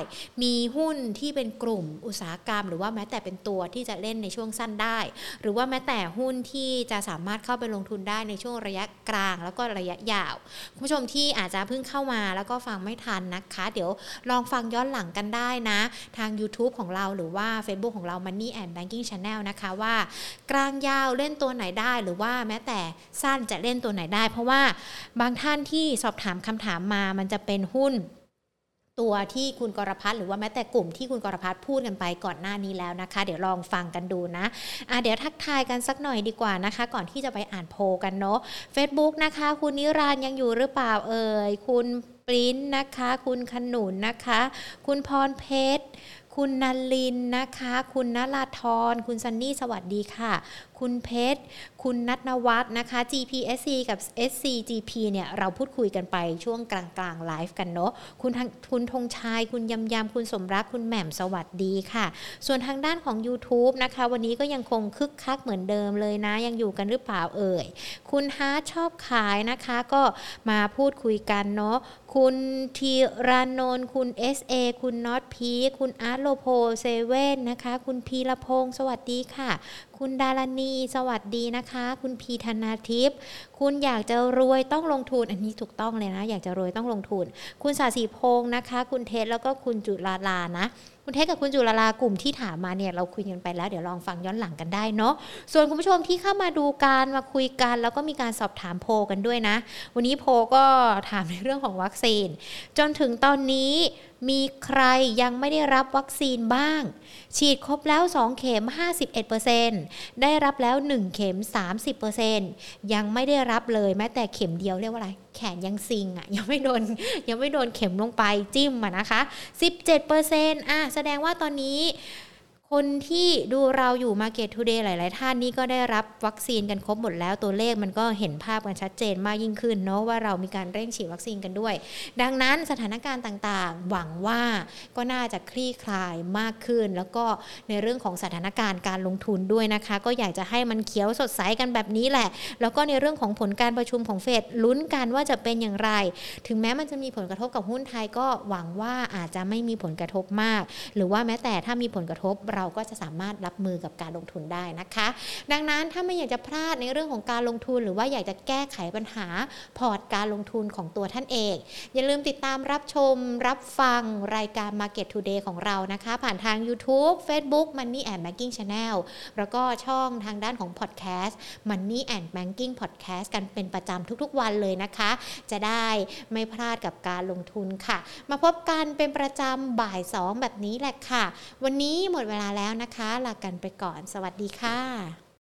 มีหุ้นที่เป็นกลุ่มอุตสาหกรรม หรือว่าแม้แต่เป็นตัวที่จะเล่นในช่วงสั้นได้ หรือว่าแม้แต่หุ้นที่จะสามารถเข้าไปลงทุนได้ในช่วงระยะกลาง แล้วก็ระยะยาวคุณผู้ชมที่อาจจะเพิ่งเข้ามาแล้วก็ฟังไม่ทันนะคะ เดี๋ยวลองฟังย้อนหลังกันได้นะ ทาง YouTube ของเราหรือว่า Facebook ของเรา Money and Banking Channel นะคะว่ากลางยาวเล่นตัวไหนได้หรือว่าแม้แต่สั้นจะเล่นตัวไหนได้ เพราะว่าบางท่านที่สอบถามคำถามมามันจะเป็นหุ้นตัวที่คุณกรพัฒน์หรือว่าแม้แต่กลุ่มที่คุณกรพัฒน์พูดกันไปก่อนหน้านี้แล้วนะคะ เดี๋ยวลองฟังกันดูนะะเดี๋ยวทักทายกันสักหน่อยดีกว่านะคะ ก่อนที่จะไปอ่านโพกันเนาะ Facebook นะคะ คุณนิรานยังอยู่หรือเปล่าเอ่ยคุณปริ้นนะคะ คุณขนุนนะคะ คุณพรเพชร คุณนันลินนะคะ คุณนราธรคุณซันนี่สวัสดีค่ะ คุณเพชร คุณนัทนวัฒน์นะคะ GPSC กับ SCGP เนี่ยเราพูดคุยกันไปช่วงกลางๆไลฟ์กันเนาะคุณคุณธงชัยคุณยำยำคุณสมรัก คุณแหม่มสวัสดีค่ะ ส่วนทางด้านของ YouTube นะคะ วันนี้ก็ยังคงคึกคักเหมือนเดิมเลยนะ ยังอยู่กันหรือเปล่าเอ่ย คุณฮาร์ชอบขายนะคะก็มาพูดคุยกันเนาะคุณทีรานนท์คุณ SA คุณน็อตพีคุณอาร์โลโพเซเว่นนะคะ คุณพีรพงศ์สวัสดีค่ะ คุณดารณี สวัสดีนะคะ คุณพีธนาทิพย์คุณอยากจะรวยต้องลงทุนอันนี้ถูกต้องเลยนะ อยากจะรวยต้องลงทุน คุณสาสีพงศ์นะคะ คุณเทสแล้วก็คุณจุลาลานะ คุณเทสกับคุณจุลลากลุ่มที่ถามมาเนี่ยเราคุยกันไปแล้วเดี๋ยวลองฟังย้อนหลังกันได้เนาะส่วนคุณผู้ชมที่เข้ามาดูการมาคุยกัน แล้วก็มีการสอบถามโพกันด้วยนะ วันนี้โพก็ถามในเรื่องของวัคซีน จนถึงตอนนี้มีใครยังไม่ได้รับวัคซีนบ้าง ฉีดครบแล้ว 2 เข็ม 51%ได้รับแล้ว 1 เข็ม 30%ยังไม่ได้รับเลยแม้แต่เข็มเดียวเรียกว่าอะไรแขนยังซิงอะ่ะยังไม่โดนยังไม่โดนเข็มลงไปจิ้มอะนะคะ 17%อะแสดงว่าตอนนี้ คนที่ดูเราอยู่ Market Today หลาย ๆ ท่านนี่ก็ได้รับวัคซีนกันครบหมดแล้วตัวเลขมันก็เห็นภาพกันชัดเจนมากยิ่งขึ้นเนาะว่าเรามีการเร่งฉีดวัคซีนกันด้วย ดังนั้นสถานการณ์ต่าง ๆ หวังว่าก็น่าจะคลี่คลายมากขึ้น แล้วก็ในเรื่องของสถานการณ์การลงทุนด้วยนะคะ ก็อยากจะให้มันเขียวสดใสกันแบบนี้แหละ แล้วก็ในเรื่องของผลการประชุมของเฟดลุ้นกันว่าจะเป็นอย่างไร ถึงแม้มันจะมีผลกระทบกับหุ้นไทยก็หวังว่าอาจจะไม่มีผลกระทบมาก หรือว่าแม้แต่ถ้ามีผลกระทบเราก็จะสามารถรับมือกับการลงทุนได้นะคะ ดังนั้นถ้าไม่อยากจะพลาดในเรื่องของการลงทุน หรือว่าอยากจะแก้ไขปัญหาพอร์ตการลงทุนของตัวท่านเอง อย่าลืมติดตามรับชม รับฟังรายการ Market Today ของเรานะคะ ผ่านทาง YouTube Facebook Money and Banking Channel แล้วก็ช่องทางด้านของ Podcast Money and Banking Podcast กันเป็นประจำทุกๆวันเลยนะคะ จะได้ไม่พลาดกับการลงทุนค่ะ มาพบกันเป็นประจำบ่าย 2 แบบนี้แหละค่ะ วันนี้หมดเวลาแล้วนะคะลากันไปก่อน สวัสดีค่ะ